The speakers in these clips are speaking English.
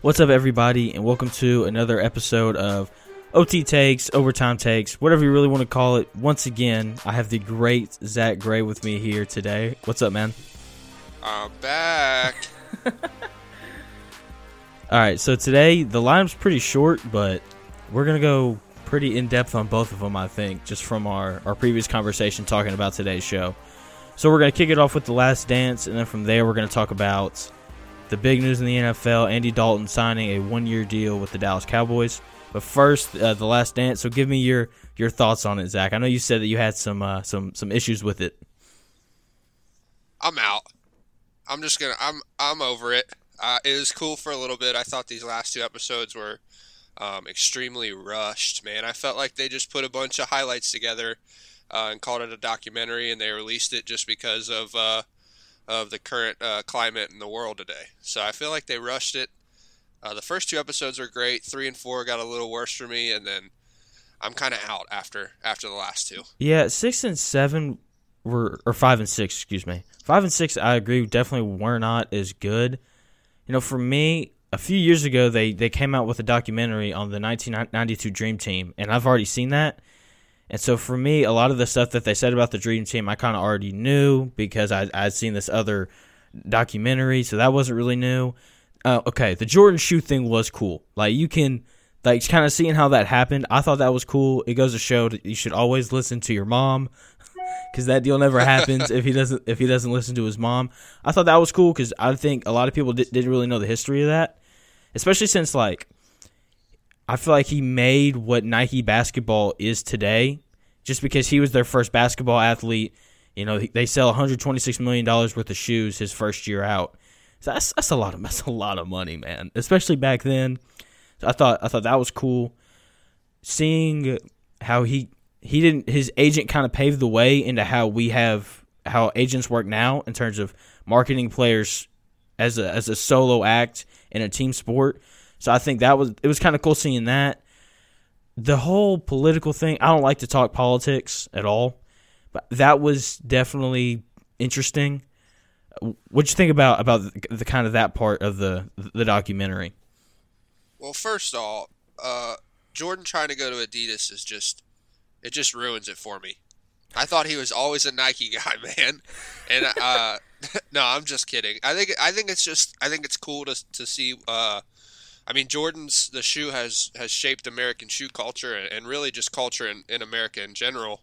What's up, everybody, and welcome to another episode of OT Takes, Overtime Takes, whatever you really want to call it. Once again, I have the great Zack Gray with me here today. What's up, man? I'm back. All right, so today the lineup's pretty short, but we're gonna go pretty in depth on both of them. I think, just from our our previous conversation talking about today's show. So we're gonna kick it off with the Last Dance, and then from there we're gonna talk about the big news in the NFL: Andy Dalton signing a one-year deal with the Dallas Cowboys. But first, uh, the Last Dance. So give me your your thoughts on it, Zack. I know you said that you had some uh, some some issues with it. I'm out. I'm just gonna. I'm I'm over it. Uh, it was cool for a little bit. I thought these last two episodes were um, extremely rushed. Man, I felt like they just put a bunch of highlights together uh, and called it a documentary, and they released it just because of uh, of the current uh, climate in the world today. So I feel like they rushed it. Uh, the first two episodes were great. Three and four got a little worse for me, and then I'm kind of out after after the last two. Yeah, six and seven were, or five and six, excuse me. Five and six, I agree, definitely were not as good. You know, for me, a few years ago, they they came out with a documentary on the 1992 Dream Team, and I've already seen that. And so for me, a lot of the stuff that they said about the Dream Team, I kind of already knew because I I'd seen this other documentary, so that wasn't really new. Uh, okay, the Jordan shoe thing was cool. Like you can like kind of seeing how that happened. I thought that was cool. It goes to show that you should always listen to your mom because that deal never happens if he doesn't if he doesn't listen to his mom. I thought that was cool because I think a lot of people did, didn't really know the history of that, especially since like I feel like he made what Nike basketball is today just because he was their first basketball athlete. You know, they sell 126 million dollars worth of shoes his first year out. So that's that's a lot of that's a lot of money, man. Especially back then. So I thought I thought that was cool. Seeing how he he didn't his agent kind of paved the way into how we have how agents work now in terms of marketing players as a as a solo act in a team sport. So I think that was it was kind of cool seeing that. The whole political thing, I don't like to talk politics at all, but that was definitely interesting. What'd you think about about the, the kind of that part of the the documentary? Well, first of all, uh, Jordan trying to go to Adidas is just it just ruins it for me. I thought he was always a Nike guy, man. And uh, no, I'm just kidding. I think I think it's just I think it's cool to to see. Uh, I mean, Jordan's the shoe has has shaped American shoe culture and, really just culture in, in America in general.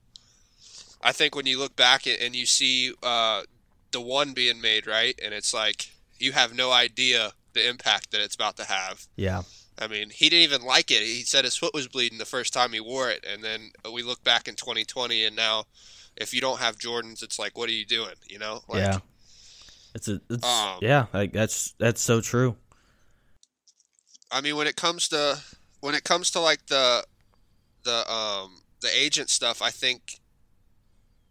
I think when you look back and you see uh, the one being made, right, and it's like you have no idea the impact that it's about to have. Yeah. I mean, he didn't even like it. He said his foot was bleeding the first time he wore it, and then we look back in 2020, and now, if you don't have Jordans, it's like, what are you doing? You know? Like, yeah. It's a. It's, Um, yeah. Like that's that's so true. I mean, when it comes to when it comes to like the the um the agent stuff, I think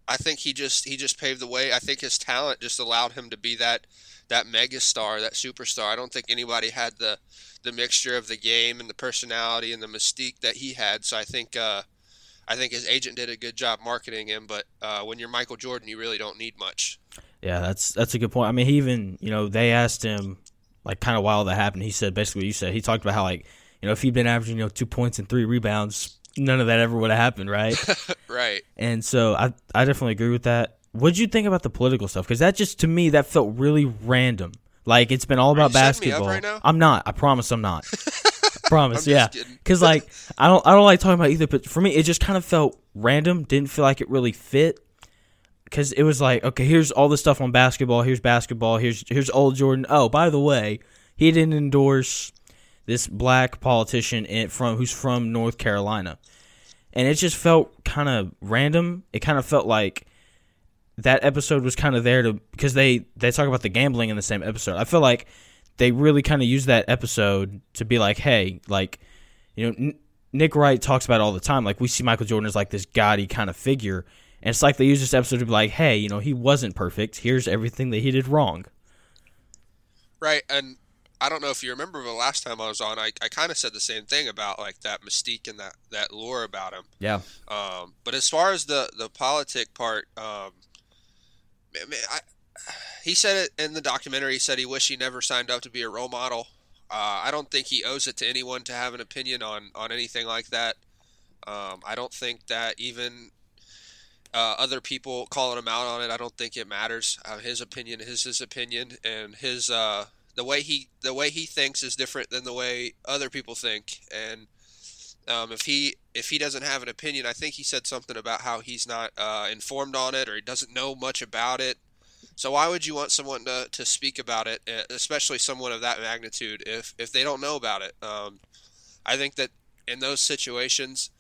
I think he just he just paved the way. I think his talent just allowed him to be that that mega star, that superstar. I don't think anybody had the the mixture of the game and the personality and the mystique that he had. So I think uh, I think his agent did a good job marketing him. But uh, when you're Michael Jordan, you really don't need much. Yeah, that's that's a good point. I mean, he even you know they asked him like kind of while that happened. He said basically what you said. He talked about how like you know if he'd been averaging you know two points and three rebounds, none of that ever would have happened, right? right. and so I I definitely agree with that. What'd you think about the political stuff? Because that just to me that felt really random. Like it's been all about you setting me up basketball. right now? I'm not. I promise I'm not. I promise. I'm yeah. Because like I don't I don't like talking about either. But for me, it just kind of felt random. Didn't feel like it really fit. Because it was like, okay, here's all the stuff on basketball. Here's basketball. Here's here's old Jordan. Oh, by the way, he didn't endorse this black politician in, from who's from North Carolina, and it just felt kind of random. It kind of felt like that episode was kind of there to because they they talk about the gambling in the same episode. I feel like they really kind of used that episode to be like, hey, like you know, N- Nick Wright talks about all the time. Like we see Michael Jordan as like this gaudy kind of figure, and it's like they use this episode to be like, hey, you know, he wasn't perfect. Here's everything that he did wrong. Right, and I don't know if you remember, but last time I was on, I, I kind of said the same thing about like that mystique and that, that lore about him. Yeah, Um, but as far as the the politic part, um, I, I, he said it in the documentary. He said he wished he never signed up to be a role model. Uh, I don't think he owes it to anyone to have an opinion on on anything like that. Um, I don't think that even uh, other people calling him out on it. I don't think it matters. Uh, his opinion is his opinion, and his uh, the way he the way he thinks is different than the way other people think. And um, if he if he doesn't have an opinion, I think he said something about how he's not uh, informed on it or he doesn't know much about it. So why would you want someone to, to speak about it, eh, especially someone of that magnitude, if if they don't know about it? Um, I think that in those situations,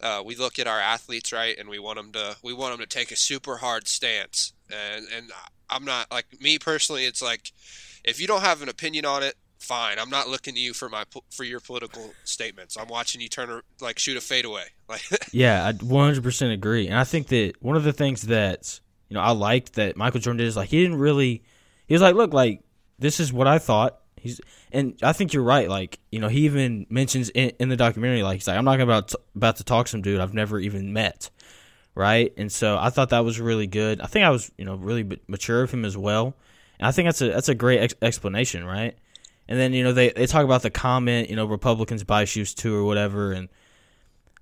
uh, we look at our athletes right, and we want them to we want them to take a super hard stance. And and I'm not like me personally. It's like if you don't have an opinion on it, fine. I'm not looking to you for my for your political statements. I'm watching you turn like shoot a fadeaway. Like yeah, I 100% agree. And I think that one of the things that you know I liked that Michael Jordan did is like he didn't really he was like, look, like this is what I thought. He's and I think you're right. Like you know, he even mentions in, in the documentary, like he's like, I'm not about to, about to talk to some dude I've never even met, right? And so I thought that was really good. I think I was you know really mature of him as well, and I think that's a that's a great ex- explanation, right? And then you know they they talk about the comment, you know, Republicans buy shoes too or whatever, and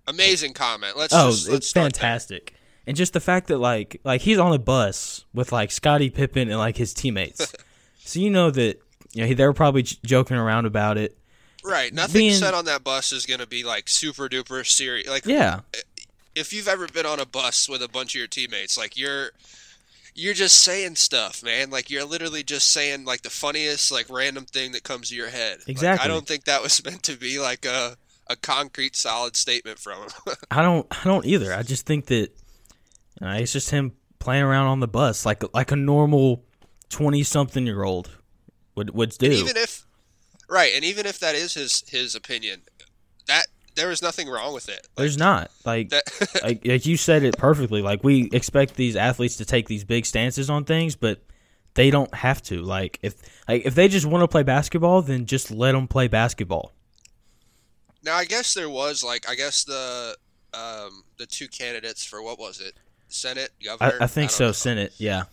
amazing comment. Let's oh, just, let's it's fantastic. There. And just the fact that like like he's on a bus with like Scottie Pippen and like his teammates, so you know that know they were probably j- joking around about it. Right. Nothing Being, said on that bus is going to be like super duper serious. Like yeah. If you've ever been on a bus with a bunch of your teammates, like you're you're just saying stuff, man. Like you're literally just saying like the funniest like random thing that comes to your head. Exactly. Like, I don't think that was meant to be like a a concrete solid statement from him. I don't I don't either. I just think that it's just him playing around on the bus like like a normal 20 something year old would would do. And even if right, and even if that is his his opinion, that there is nothing wrong with it. Like, There's not like, like like you said it perfectly. Like we expect these athletes to take these big stances on things, but they don't have to. Like if like if they just want to play basketball, then just let them play basketball. Now I guess there was like I guess the um the two candidates for what was it Senate governor I, I think I so know. Senate yeah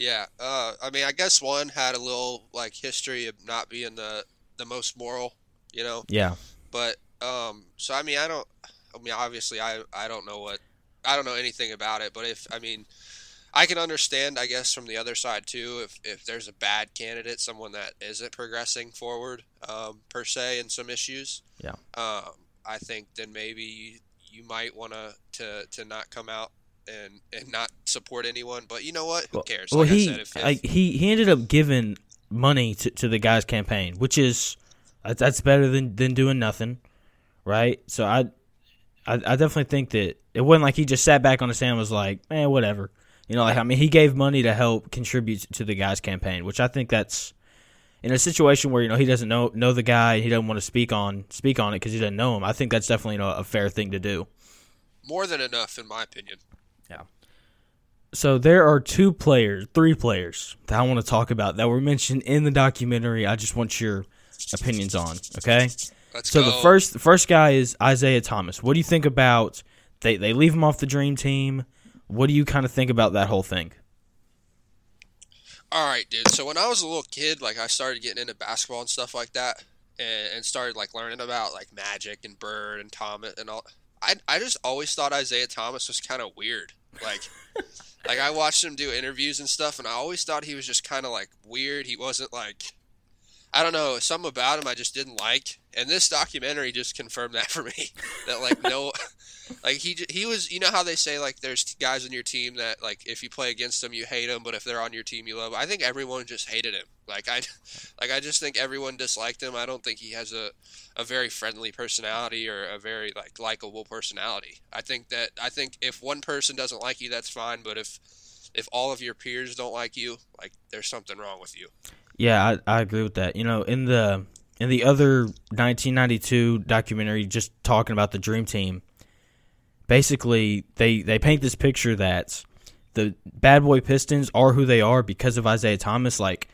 yeah uh I mean I guess one had a little like history of not being the the most moral you know yeah but um, so I mean, I don't. I mean, obviously, I I don't know what I don't know anything about it. But if I mean, I can understand, I guess, from the other side too. If if there's a bad candidate, someone that isn't progressing forward um, per se in some issues, yeah. Um, I think then maybe you, you might want to to to not come out and and not support anyone. But you know what? Who cares? Well, like he said, if, if, he he ended up giving money to, to the guy's campaign, which is that's better than than doing nothing right? So I, I, I definitely think that it wasn't like he just sat back on the hand and was like, man, whatever. You know, like I mean, he gave money to help contribute to the guy's campaign, which I think that's in a situation where you know he doesn't know know the guy, and he doesn't want to speak on speak on it because he doesn't know him. I think that's definitely you know, a fair thing to do. More than enough, in my opinion. Yeah. So there are two players, three players that I want to talk about that were mentioned in the documentary. I just want your opinions on. Okay. Let's so go. the first the first guy is Isiah Thomas. What do you think about they they leave him off the dream team? What do you kind of think about that whole thing? All right, dude. So when I was a little kid, like I started getting into basketball and stuff like that, and, and started like learning about like Magic and Bird and Thomas and all. I I just always thought Isiah Thomas was kind of weird. Like, like I watched him do interviews and stuff, and I always thought he was just kind of like weird. He wasn't like I don't know, something about him I just didn't like, and this documentary just confirmed that for me. that like no, like he he was, you know how they say like there's guys on your team that like if you play against them you hate them, but if they're on your team you love. Them. I think everyone just hated him. Like I, like I just think everyone disliked him. I don't think he has a a very friendly personality or a very like likable personality. I think that I think if one person doesn't like you, that's fine, but if if all of your peers don't like you, like there's something wrong with you. Yeah, I, I agree with that. You know, in the in the other 1992 documentary, just talking about the Dream Team, basically they they paint this picture that the Bad Boy Pistons are who they are because of Isiah Thomas. Like,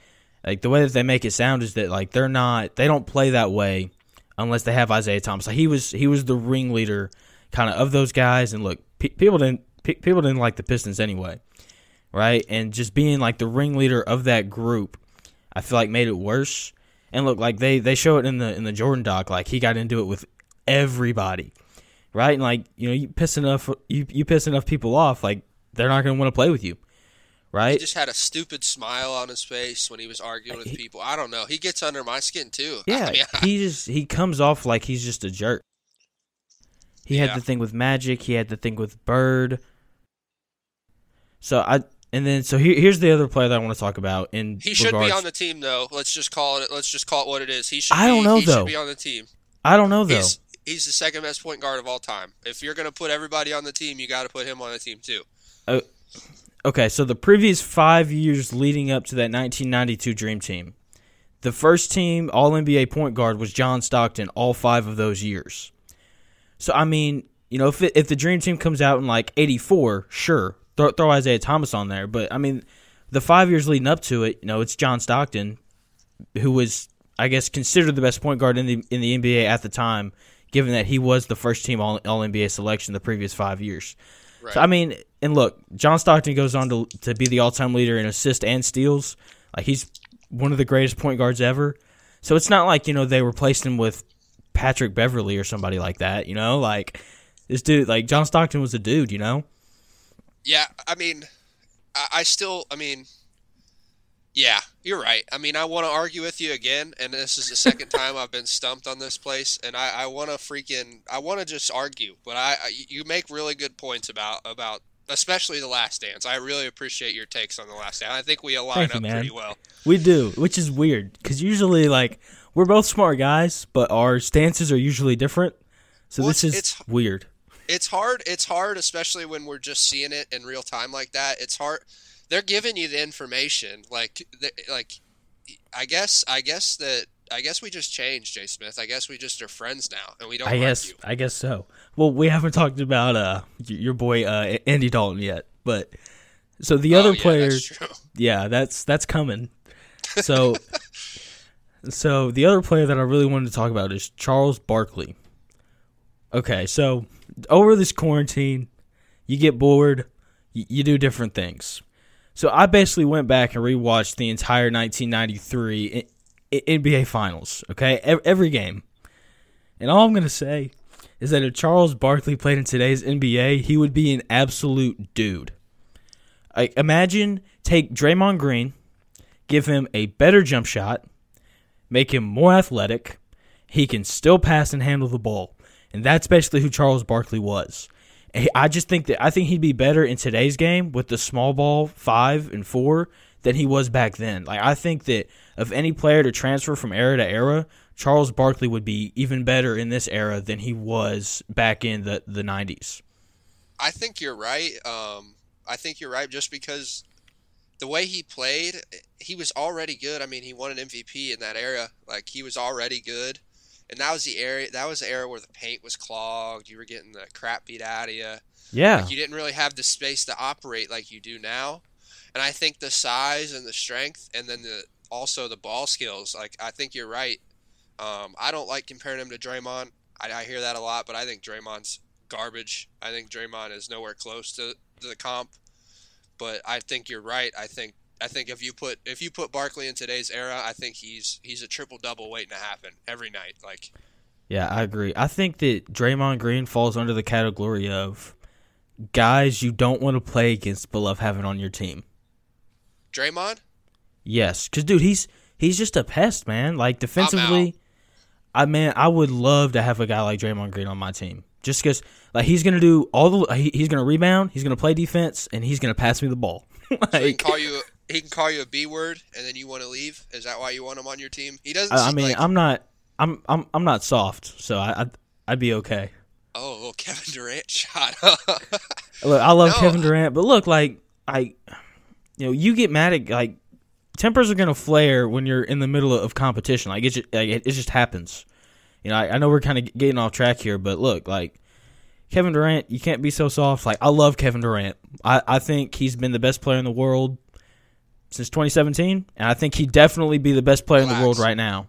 like the way that they make it sound is that like they're not they don't play that way unless they have Isiah Thomas. Like he was he was the ringleader kind of of those guys. And look, pe- people didn't pe- people didn't like the Pistons anyway, right? And just being like the ringleader of that group I feel like made it worse. And look, like they they show it in the in the Jordan doc, like he got into it with everybody, right? And like you know, you piss enough you you piss enough people off, like they're not going to want to play with you, right? He just had a stupid smile on his face when he was arguing with He- people. I don't know. He gets under my skin too. Yeah, I mean, he just he comes off like he's just a jerk. He had the thing with Magic. He had the thing with Bird. So I and then so here, here's the other player that I want to talk about. In he should regards, be on the team though. Let's just call it. Let's just call it what it is. He should. I don't be, know, he though. Should be on the team. I don't know though. He's he's the second best point guard of all time. If you're gonna put everybody on the team, you got to put him on the team too. Oh, okay, so the previous five years leading up to that 1992 Dream Team, the first team All NBA point guard was John Stockton. All five of those years. So I mean, you know, if it, if the Dream Team comes out in like '84, sure, throw, throw Isiah Thomas on there. But I mean, the five years leading up to it, you know, it's John Stockton, who was, I guess, considered the best point guard in the in the NBA at the time, given that he was the first team All All NBA selection the previous five years. Right. So I mean, and look, John Stockton goes on to to be the all time leader in assists and steals. Like he's one of the greatest point guards ever. So it's not like you know they replaced him with Patrick Beverley or somebody like that. You know, like this dude, like John Stockton was a dude. You know, Yeah, I mean, I, I still, I mean, yeah, you're right. I mean, I want to argue with you again, and this is the second time I've been stumped on this place, and I, I want to freaking, I want to just argue, but I, I, you make really good points about about, especially the Last Dance. I really appreciate your takes on the Last Dance. I think we align Thank you, up man. pretty well. we do, which is weird because usually like we're both smart guys, but our stances are usually different. So Well, this is it's- weird. It's hard. It's hard, especially when we're just seeing it in real time like that. It's hard. They're giving you the information, like, like, I guess, I guess that, I guess we just changed, Jay Smith. I guess we just are friends now, and we don't I guess argue. I guess so. Well, we haven't talked about uh your boy uh Andy Dalton yet, but so the Oh, other yeah, players, that's yeah, that's that's coming. So so the other player that I really wanted to talk about is Charles Barkley. Okay, so over this quarantine, you get bored, y- you do different things. So I basically went back and rewatched the entire 1993 I- I- NBA Finals. Okay, every game. And all I'm going to say is that if Charles Barkley played in today's NBA, he would be an absolute dude. Like imagine take Draymond Green, give him a better jump shot, make him more athletic, he can still pass and handle the ball. And that's basically who Charles Barkley was. I just think that I think he'd be better in today's game with the small ball 5 and 4 than he was back then. Like I think that of any player to transfer from era to era, Charles Barkley would be even better in this era than he was back in the the 90s. I think you're right. Um, I think you're right just because the way he played, he was already good. I mean, he won an MVP in that era. Like he was already good, and that was the area. That was the era where the paint was clogged. You were getting the crap beat out of you. Yeah. Like, you didn't really have the space to operate like you do now. And I think the size and the strength, and then the also the ball skills. Like I think you're right. Um, I don't like comparing him to Draymond. I, I hear that a lot, but I think Draymond's garbage. I think Draymond is nowhere close to, to the comp. But I think you're right. I think I think if you put if you put Barkley in today's era, I think he's he's a triple double waiting to happen every night. Like Yeah, I agree. I think that Draymond Green falls under the category of guys you don't want to play against but love having on your team. Draymond, Yes, because dude, he's he's just a pest, man. Like defensively, I man, I would love to have a guy like Draymond Green on my team. Just because, like, he's gonna do all the he, he's gonna rebound, he's gonna play defense, and he's gonna pass me the ball. so he can call you he can call you a B word, and then you want to leave. Is that why you want him on your team? He doesn't. Uh, I, I mean, like, I'm not, I'm I'm I'm not soft, so I I'd, I'd be okay. oh, Kevin Durant shot. up. Look, I love No, Kevin Durant, but look, like I, you know, you get mad at like tempers are gonna flare when you're in the middle of competition. Like it, just, like it, it just happens. You know, I, I know we're kind of getting off track here, but look, like Kevin Durant, you can't be so soft. Like I love Kevin Durant. I I think he's been the best player in the world since 2017, and I think he'd definitely be the best player in the world right now.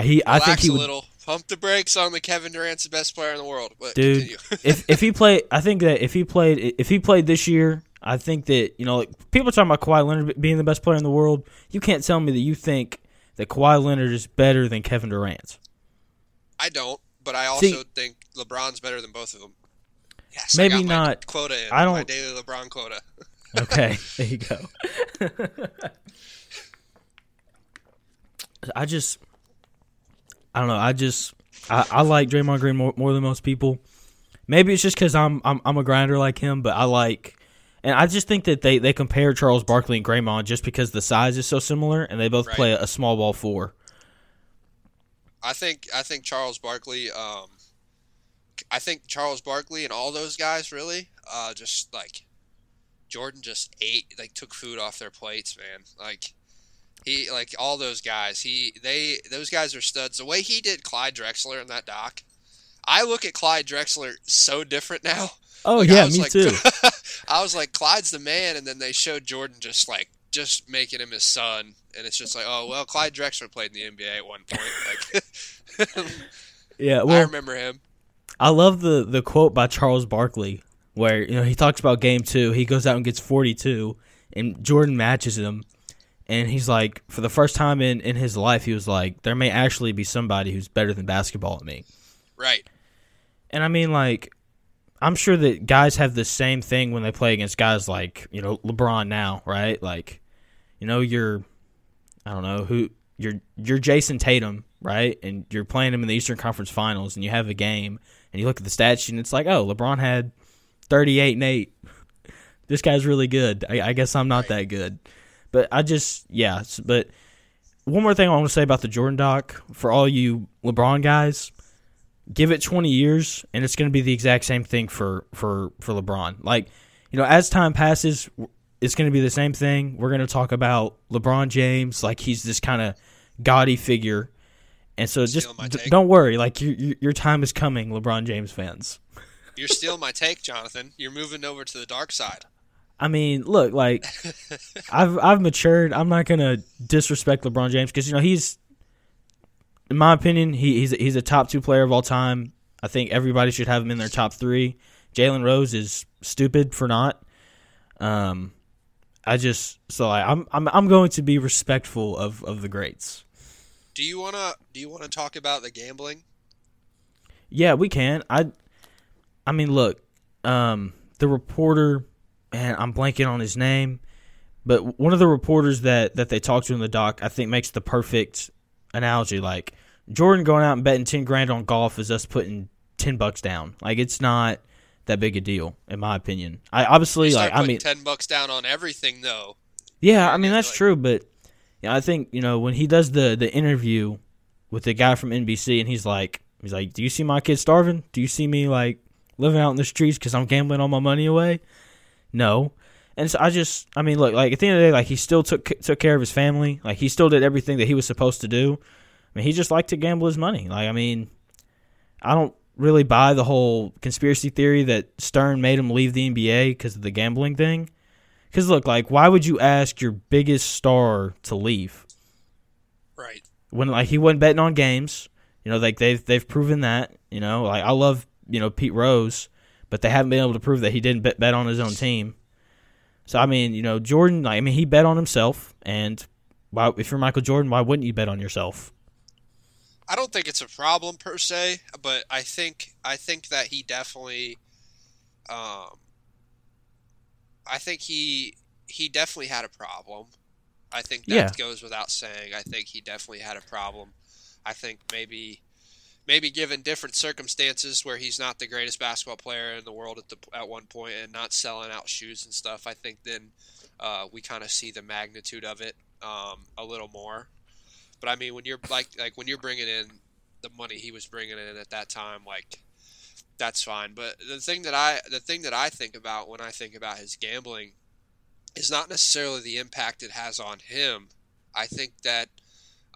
He, I think he a would. little. Pump the brakes on the Kevin Durant's the best player in the world. But dude. if if he played, I think that if he played, if he played this year, I think that you know, like people are talking about Kawhi Leonard being the best player in the world. You can't tell me that you think that Kawhi Leonard is better than Kevin Durant. I don't, but I also See- think LeBron's better than both of them. Yes, Maybe my not- quota. In, I don't- daily LeBron quota. Okay, there you go. I just, I don't know. I just, I, I like Draymond Green more, more than most people. Maybe it's just because I'm, I'm I'm a grinder like him, but I like, and I just think that they they compare Charles Barkley and Draymond just because the size is so similar, and they both Right. play a, a small ball four. I think I think Charles Barkley. Um, I think Charles Barkley and all those guys really uh, just like Jordan just ate like took food off their plates, man. Like he like all those guys. He they those guys are studs. The way he did Clyde Drexler in that doc. I look at Clyde Drexler so different now. Oh Like, yeah, me like- too. I was like, Clyde's the man, and then they showed Jordan just like just making him his son, and it's just like, oh well, Clyde Drexler played in the NBA at one point. Like, Yeah, I remember him. I love the the quote by Charles Barkley where you know he talks about game two. He goes out and gets forty two, and Jordan matches him, and he's like, for the first time in in his life, he was like, there may actually be somebody who's better than basketball at me. Right. And I mean, like, I'm sure that guys have the same thing when they play against guys like you know LeBron now, right? Like, you know, you're, I don't know who you're. You're Jayson Tatum, right? And you're playing him in the Eastern Conference Finals, and you have a game, and you look at the stat sheet, and it's like, oh, LeBron had 38 and eight. This guy's really good. I, I guess I'm not that good, but I just yeah. But one more thing I want to say about the Jordan doc for all you LeBron guys give it 20 years and it's going to be the exact same thing for for for LeBron. Like, you know, as time passes, it's going to be the same thing. We're going to talk about LeBron James like he's this kind of gaudy figure. And so just don't worry, like your your time is coming, LeBron James fans. You're stealing my take, Jonathan. You're moving over to the dark side. I mean, look, like I've I've matured. I'm not gonna disrespect LeBron James because you know he's, in my opinion, he, he's he's a top two player of all time. I think everybody should have him in their top three. Jalen Rose is stupid for not. Um, I just so like, I'm I'm I'm going to be respectful of of the greats. Do you wanna do you wanna talk about the gambling? Yeah, we can. I, I mean, look, um, the reporter, and I'm blanking on his name, but one of the reporters that that they talked to in the doc, I think, makes the perfect analogy. Like Jordan going out and betting ten grand on golf is us putting ten bucks down. Like it's not that big a deal, in my opinion. I obviously like. I mean, ten bucks down on everything though. yeah, I mean that's like- true, but yeah, I think you know when he does the the interview with the guy from NBC, and he's like, he's like, "Do you see my kid starving? Do you see me like living out in the streets because I'm gambling all my money away?" No, and so I just, I mean, look, like at the end of the day, like he still took took care of his family, like he still did everything that he was supposed to do. I mean, he just liked to gamble his money. Like, I mean, I don't really buy the whole conspiracy theory that Stern made him leave the NBA because of the gambling thing. Because look, like, why would you ask your biggest star to leave Right. when like he wasn't betting on games? You know, like they've they've proven that. You know, like I love you know Pete Rose, but they haven't been able to prove that he didn't bet, bet on his own team. So I mean, you know, Jordan. I mean, he bet on himself, and why, if you're Michael Jordan, why wouldn't you bet on yourself? I don't think it's a problem per se, but I think I think that he definitely, um, I think he he definitely had a problem. I think that Yeah. goes without saying. I think he definitely had a problem. I think maybe maybe given different circumstances where he's not the greatest basketball player in the world at the at one point and not selling out shoes and stuff, I think then uh, we kind of see the magnitude of it um, a little more. But I mean, when you're like like when you're bringing in the money he was bringing in at that time, like that's fine. But the thing that I the thing that I think about when I think about his gambling is not necessarily the impact it has on him. I think that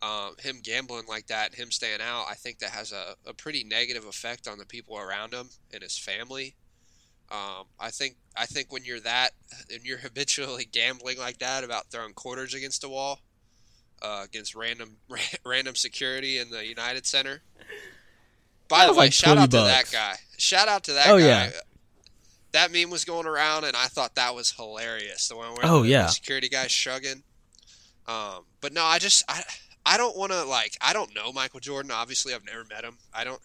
um, him gambling like that, him staying out, I think that has a, a pretty negative effect on the people around him and his family. Um, I think I think when you're that and you're habitually gambling like that about throwing quarters against a wall, uh, against random random security in the United Center. By the way, like shout 20 out to that guy. Shout out to that Oh, guy. yeah. That meme was going around, and I thought that was hilarious. The one where Oh, the, yeah. the security guy shrugging. Um, but no, I just I I don't want to like I don't know Michael Jordan. Obviously, I've never met him. I don't.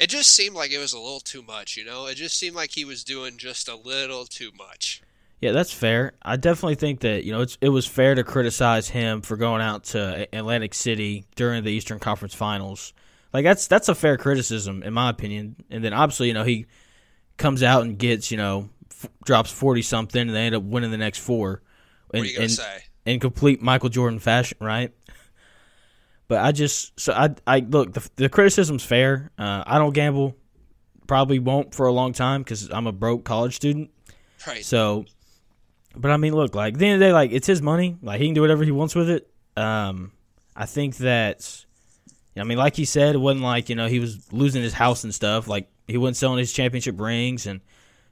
It just seemed like it was a little too much. You know, it just seemed like he was doing just a little too much. Yeah, that's fair. I definitely think that you know it's, it was fair to criticize him for going out to Atlantic City during the Eastern Conference Finals. Like that's that's a fair criticism in my opinion. And then obviously you know he comes out and gets you know f- drops forty something, and they end up winning the next four. What are you gonna say? In complete Michael Jordan fashion, right? But I just so I I look the the criticism's fair. Uh, I don't gamble, probably won't for a long time because I'm a broke college student. Right. So, but I mean, look, like at the end of the day, like it's his money. Like he can do whatever he wants with it. Um, I think that. I mean, like he said, it wasn't like you know he was losing his house and stuff. Like he wasn't selling his championship rings, and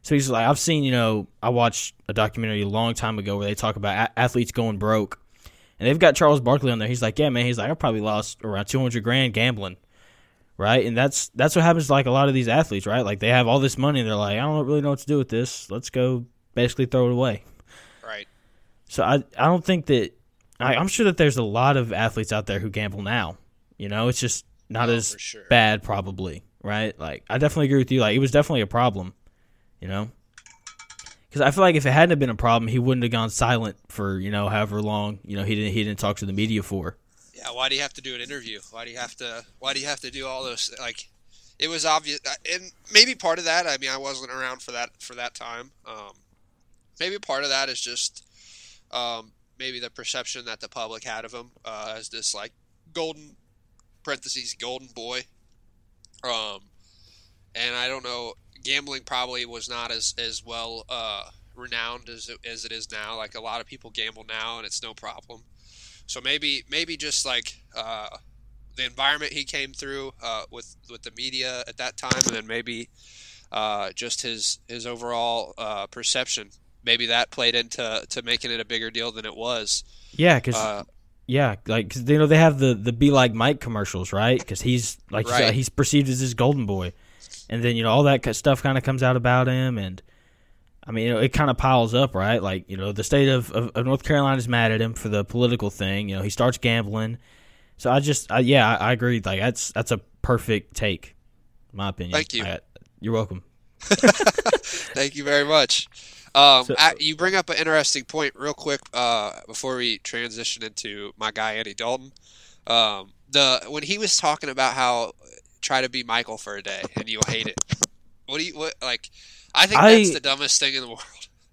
so he's like, I've seen, you know, I watched a documentary a long time ago where they talk about a- athletes going broke, and they've got Charles Barkley on there. He's like, yeah, man. He's like, I probably lost around two hundred grand gambling, right? And that's that's what happens to like a lot of these athletes, right? Like they have all this money, and they're like, I don't really know what to do with this. Let's go basically throw it away. Right. So I I don't think that I, I'm sure that there's a lot of athletes out there who gamble now. You know, it's just not Oh, as sure. bad, probably, right? Like I definitely agree with you. Like it was definitely a problem. You know. Because I feel like if it hadn't been a problem, he wouldn't have gone silent for you know however long you know he didn't he didn't talk to the media for. Yeah. Why do you have to do an interview? Why do you have to? Why do you have to do all those? Like, it was obvious, uh, and maybe part of that. I mean, I wasn't around for that for that time. Um, maybe part of that is just um, maybe the perception that the public had of him uh, as this like golden parentheses golden boy. Um, and I don't know, gambling probably was not as as well uh, renowned as it, as it is now. Like a lot of people gamble now, and it's no problem. So maybe maybe just like uh, the environment he came through uh, with with the media at that time, and then maybe uh, just his his overall uh, perception. Maybe that played into to making it a bigger deal than it was. Yeah, because Uh, yeah, like 'cause, you know they have the the be like Mike commercials, right? Because he's like Right. he's perceived as this golden boy, and then you know all that stuff kind of comes out about him, and I mean you know it kind of piles up, right? Like you know the state of, of, of North Carolina is mad at him for the political thing. You know he starts gambling, so I just I, yeah I, I agree. Like that's that's a perfect take, in my opinion. Thank you. I- you're welcome. Thank you very much. Um, So- I- you bring up an interesting point real quick uh, before we transition into my guy Eddie Dalton. Um, the when he was talking about how try to be Michael for a day and you'll hate it. What do you what like? I think I- that's the dumbest thing in the world.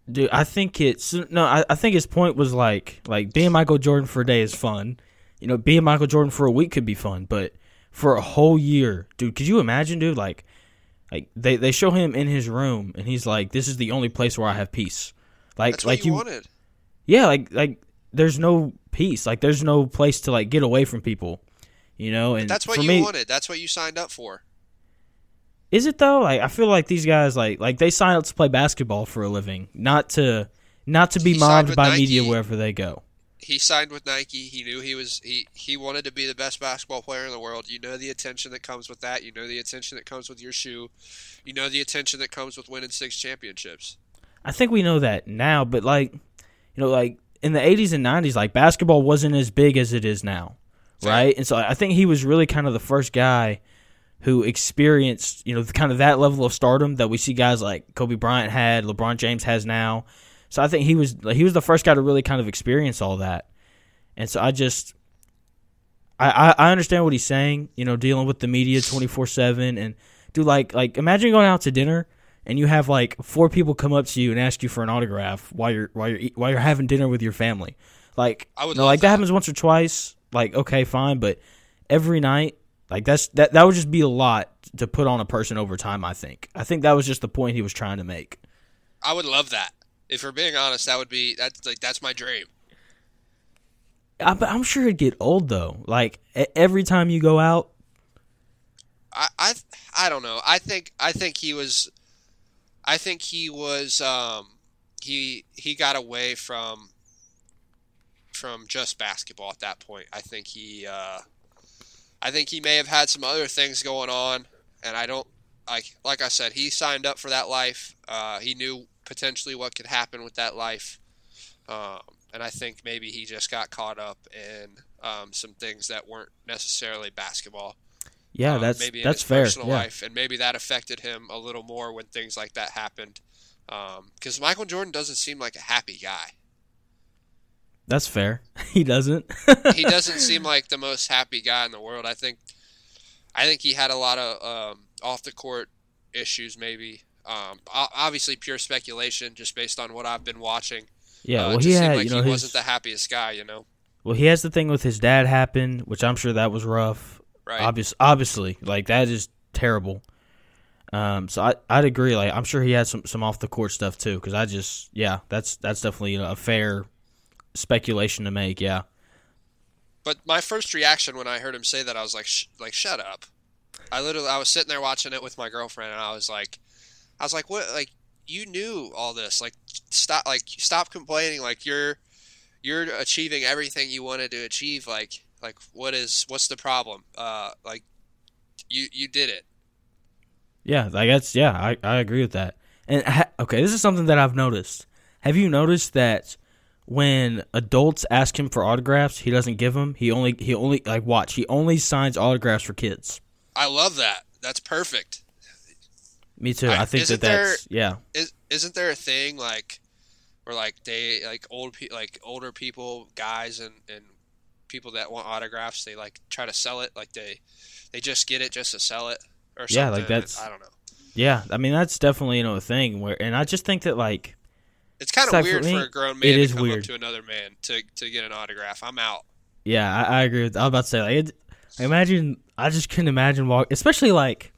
Dude, I think it's no. I, I think his point was like like being Michael Jordan for a day is fun. You know, being Michael Jordan for a week could be fun, but for a whole year, dude, could you imagine, dude? Like, like they, they show him in his room, and he's like, "This is the only place where I have peace." Like, That's like you, you, wanted. yeah, like like there's no peace. Like, there's no place to like get away from people. You know, and That's what you me, wanted. That's what you signed up for. Is it though? Like I feel like these guys like like they sign up to play basketball for a living, not to not to be He mobbed by Nike. media wherever they go. He signed with Nike. He knew he was he he wanted to be the best basketball player in the world. You know the attention that comes with that. You know the attention that comes with your shoe. You know the attention that comes with winning six championships. I think we know that now, but like you know, like in the eighties and nineties, like basketball wasn't as big as it is now. Right? And so I think he was really kind of the first guy who experienced, you know, kind of that level of stardom that we see guys like Kobe Bryant had, LeBron James has now. So I think he was like, he was the first guy to really kind of experience all that. And so I just I, I, I understand what he's saying, you know, dealing with the media twenty four seven and do like like imagine going out to dinner and you have like four people come up to you and ask you for an autograph while you're while you're while you're having dinner with your family. Like I would you know, like that that. happens once or twice. Like okay, fine, but every night, like that's that that would just be a lot to put on a person over time. I think. I think that was just the point he was trying to make. I would love that. If we're being honest, that would be that's like that's my dream. I, i'm sure it'd get old though. Like every time you go out, I, I I don't know. I think I think he was I think he was um he he got away from from just basketball at that point. I think he uh I think he may have had some other things going on and I don't like like I said, he signed up for that life. Uh he knew potentially what could happen with that life. Um and I think maybe he just got caught up in um, some things that weren't necessarily basketball. Yeah, um, that's maybe in that's his fair. personal Yeah. life, and maybe that affected him a little more when things like that happened. Because Michael Jordan doesn't seem like a happy guy. That's fair. he doesn't. he doesn't seem like the most happy guy in the world. I think, I think he had a lot of um, off the court issues. Maybe, um, obviously, pure speculation, just based on what I've been watching. yeah, Uh, well he had, like you know, he his, wasn't the happiest guy. You know, well he has the thing with his dad happen, which I'm sure that was rough. right? Obvious, obviously, like that is terrible. Um, so I I'd agree. Like I'm sure he had some some off the court stuff too. Because I just yeah, that's that's definitely a fair speculation to make. Yeah. But my first reaction when I heard him say that, I was like, Sh- like, shut up. I literally, I was sitting there watching it with my girlfriend, and I was like, I was like, what? Like, you knew all this. Like, stop, like, stop complaining. Like, you're, you're achieving everything you wanted to achieve. Like, like, what is, what's the problem? Uh, like, you, you did it. Yeah, like that's yeah, I, I agree with that. And ha- okay, this is something that I've noticed. Have you noticed that when adults ask him for autographs, he doesn't give them. He only he only like watch. He only signs autographs for kids. I love that. That's perfect. Me too. I- I, think that there- that's yeah. Is, isn't there a thing like, where like they like old pe- like older people, guys, and and people that want autographs, they like try to sell it. Like they, they just get it just to sell it or something. Yeah, like that's- I don't know. Yeah, I mean that's definitely you know a thing where, and I just think that like It's kind of like for weird me, for a grown man it to come weird. up to another man to to get an autograph. I'm out. yeah, I, I agree with. I was about to say like it, imagine I just couldn't imagine walk, especially like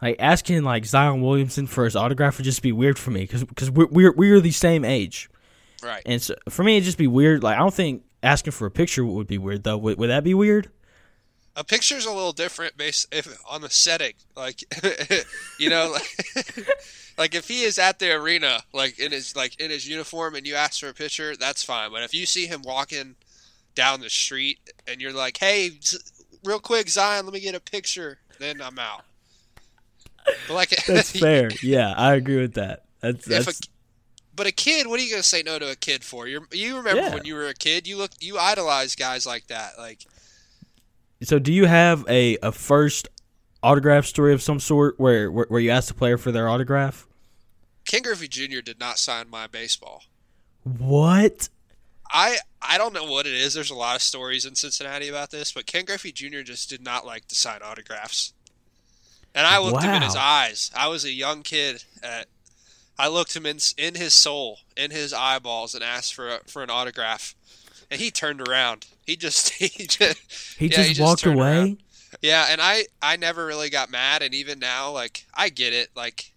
like asking like Zion Williamson for his autograph would just be weird for me because because we're, we're we're the same age. Right. And so for me, it'd just be weird. Like I don't think asking for a picture would be weird though. Would, would that be weird? A picture's a little different based if on the setting. Like, you know, like, like if he is at the arena, like in his like in his uniform, and you ask for a picture, that's fine. But if you see him walking down the street and you're like, "Hey, Z- real quick, Zion, let me get a picture," then I'm out. But like, That's fair. yeah, I agree with that. That's If a, but a kid, what are you gonna say no to a kid for? You you remember Yeah. when you were a kid? You look you idolize guys like that. Like so. Do you have a a first autograph story of some sort where where, where you asked a player for their autograph? Ken Griffey Jr. did not sign my baseball. What? I I don't know what it is. There's a lot of stories in Cincinnati about this, but Ken Griffey Jr. just did not like to sign autographs. And I looked him in his eyes. I was a young kid. At, I looked him in in his soul, in his eyeballs, and asked for a, for an autograph. And he turned around. He just he just He Yeah, just he just walked away. around. yeah. And I I never really got mad. And even now, like I get it. Like,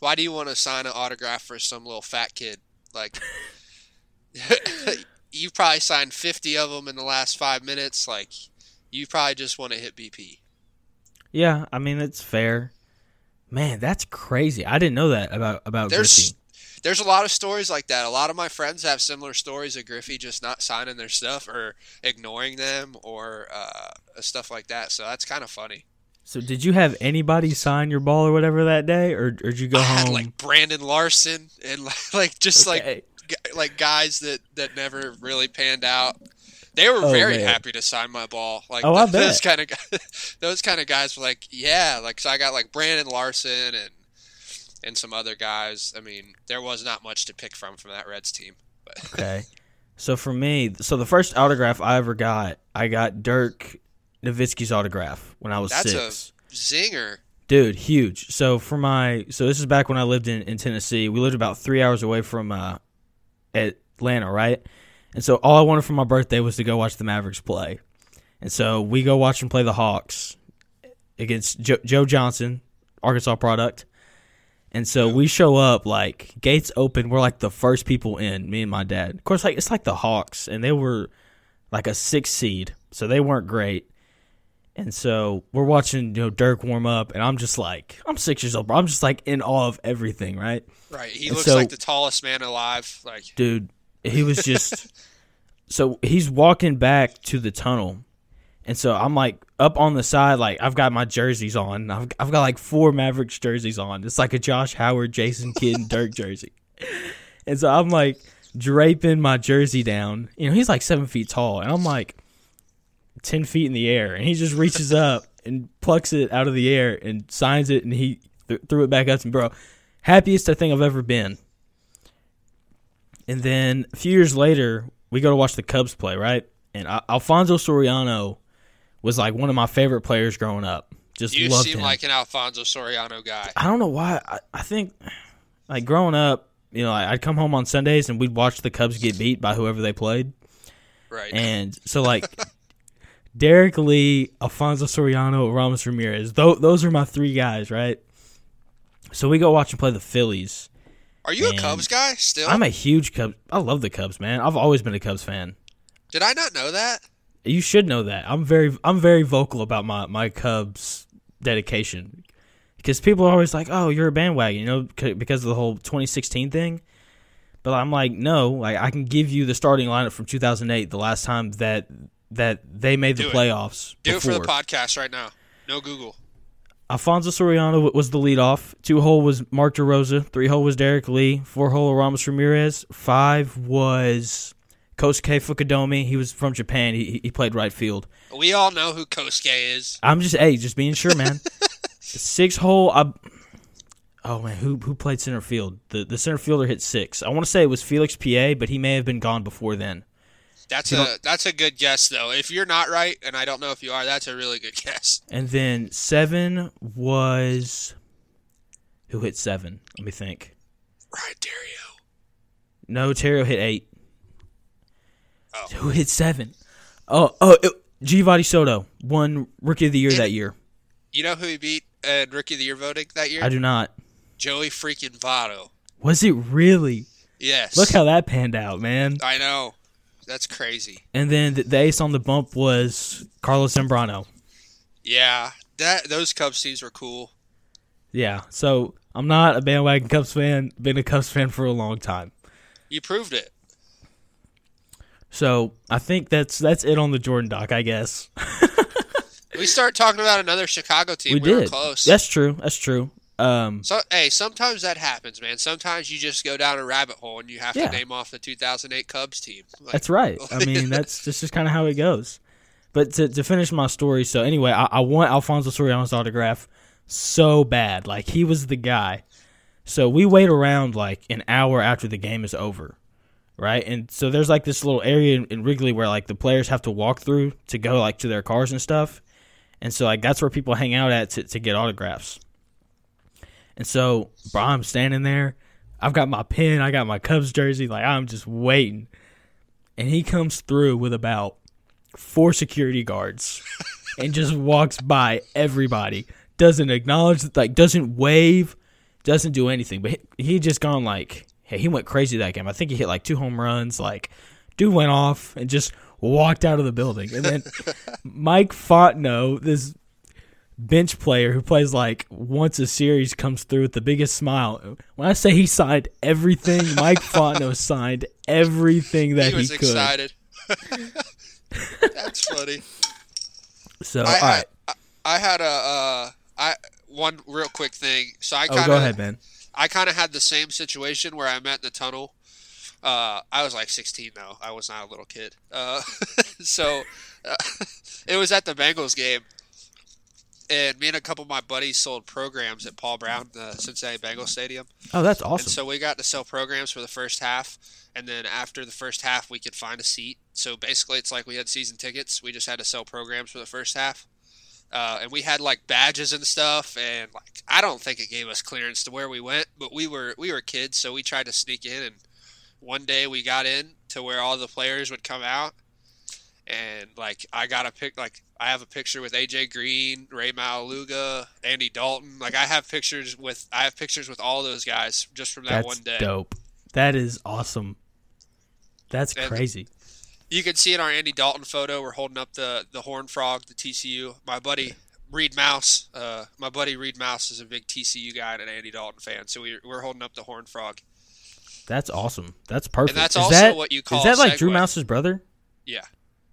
why do you want to sign an autograph for some little fat kid? Like, you probably signed 50 of them in the last five minutes. Like, you probably just want to hit BP. Yeah, I mean it's fair. Man, that's crazy. I didn't know that about about There's Griffey. There's a lot of stories like that. A lot of my friends have similar stories of Griffey just not signing their stuff or ignoring them or uh, stuff like that. So that's kind of funny. So did you have anybody sign your ball or whatever that day, or, or did you go I home? had like Brandon Larson and like just like Okay. gu- like guys that that never really panned out. They were Oh, very man. happy to sign my ball. Like Oh, I th- those kind of those kind of guys were like, yeah, like so I got like Brandon Larson and and some other guys. I mean, there was not much to pick from from that Reds team. But Okay. So for me, so the first autograph I ever got, I got Dirk Nowitzki's autograph when I was That's six. a zinger. Dude, huge. So for my, so this is back when I lived in, in Tennessee. We lived about three hours away from uh, Atlanta, right? And so all I wanted for my birthday was to go watch the Mavericks play. And so we go watch them play the Hawks against jo- Joe Johnson, Arkansas product. And so we show up like gates open. We're like the first people in. Me and my dad. Of course, like it's like the Hawks, and they were like a six seed, so they weren't great. And so we're watching, you know, Dirk warm up, and I'm just like, I'm six years old, bro. I'm just like in awe of everything, right? Right. He And looks so- like the tallest man alive. Like dude he was just so he's walking back to the tunnel and so i'm like up on the side like i've got my jerseys on i've, I've got like four mavericks jerseys on it's like a josh howard jason kidd and dirk jersey and so i'm like draping my jersey down. You know, he's like seven feet tall, and I'm like ten feet in the air, and he just reaches up and plucks it out of the air and signs it, and he th- threw it back up me, bro. Happiest I think I've ever been. And then a few years later, we go to watch the Cubs play, right? And Alfonso Soriano was like one of my favorite players growing up. Just You loved seem him. like an Alfonso Soriano guy. I don't know why. I, I think, like growing up, you know, I'd come home on Sundays and we'd watch the Cubs get beat by whoever they played, Right. and so like Derrek Lee, Alfonso Soriano, Aramis Ramirez. Th- those are my three guys, right? So we go watch and play the Phillies. Are you a Cubs guy still? I'm a huge Cubs. I love the Cubs, man. I've always been a Cubs fan. Did I not know that? You should know that. I'm very I'm very vocal about my my Cubs dedication because people are always like, "Oh, you're a bandwagon," you know, c- because of the whole 2016 thing. But I'm like, no, like I can give you the starting lineup from 2008, the last time that that they made the Do it. playoffs. Do it for the podcast right now. No Google. Alfonso Soriano was the leadoff. Two hole was Mark DeRosa. Three hole was Derrek Lee. Four hole was Aramis Ramirez. Five was Kosuke Fukudome. He was from Japan. He he played right field. We all know who Kosuke is. I'm just hey, just being sure, man. six hole. I, oh man, who who played center field? The the center fielder hit six. I want to say it was Felix Pie, but he may have been gone before then. That's You a that's a good guess though. If you're not right, and I don't know if you are, that's a really good guess. And then seven was who hit seven? Let me think. Right, Dario. No, Theriot hit eight. Oh. Who hit seven? Oh, oh, it, Geovany Soto won Rookie of the Year Yeah. that year. You know who he beat in Rookie of the Year voting that year? I do not. Joey freaking Votto. Was it really? Yes. Look how that panned out, man. I know. That's crazy. And then the, the ace on the bump was Carlos Zambrano. Yeah, that those Cubs teams were cool. Yeah, so I'm not a bandwagon Cubs fan. Been a Cubs fan for a long time. You proved it. So I think that's that's it on the Jordan doc, I guess. We start talking about another Chicago team. we We, did. close. That's true. That's true. Um, So hey, sometimes that happens, man. Sometimes you just go down a rabbit hole and you have Yeah. to name off the 2008 Cubs team. Like, That's right. I mean, that's that's just kind of how it goes. But to, to finish my story, so anyway, I, I want Alfonso Soriano's autograph so bad. Like he was the guy. So we wait around like an hour after the game is over, right? And so there's like this little area in, in Wrigley where like the players have to walk through to go like to their cars and stuff. And so like that's where people hang out at to, to get autographs. And so bro, I'm standing there. I've got my pen. I got my Cubs jersey. Like I'm just waiting and he comes through with about four security guards and just walks by everybody doesn't acknowledge like doesn't wave doesn't do anything but he, he just gone like hey he went crazy that game. I think he hit like two home runs. Like dude went off and just walked out of the building. And then mike fontenot this bench player who plays like once a series comes through with the biggest smile. When i say he signed everything mike fontenot signed everything that he he, was could. excited. That's funny. so I all had, right. I, I had a uh, I one real quick thing. So I oh go ahead man I kind of had the same situation where I met in the tunnel. Uh, I was like 16 though. I was not a little kid. Uh, so uh, it was at the Bengals game, and me and a couple of my buddies sold programs at Paul Brown, the Cincinnati Bengals Stadium. oh that's And awesome so we got to sell programs for the first half, and then after the first half, we could find a seat. So basically, it's like we had season tickets. We just had to sell programs for the first half, uh, and we had like badges and stuff. And like, I don't think it gave us clearance to where we went, but we were we were kids, so we tried to sneak in. And one day we got in to where all the players would come out, and like I got a pic like. I have a picture with AJ Green, Rey Maualuga, Andy Dalton. Like I have pictures with I have pictures with all those guys just from that That's one day. dope. That is awesome. That's And- crazy. You can see in our Andy Dalton photo, we're holding up the the Horn Frog, the TCU. My buddy Reed Mouse, uh, my buddy Reed Mouse is a big TCU guy and an Andy Dalton fan, so we, we're holding up the Horn Frog. That's awesome. That's perfect. And that's is also that, what you call Is that like Drew. Mouse's brother? Yeah,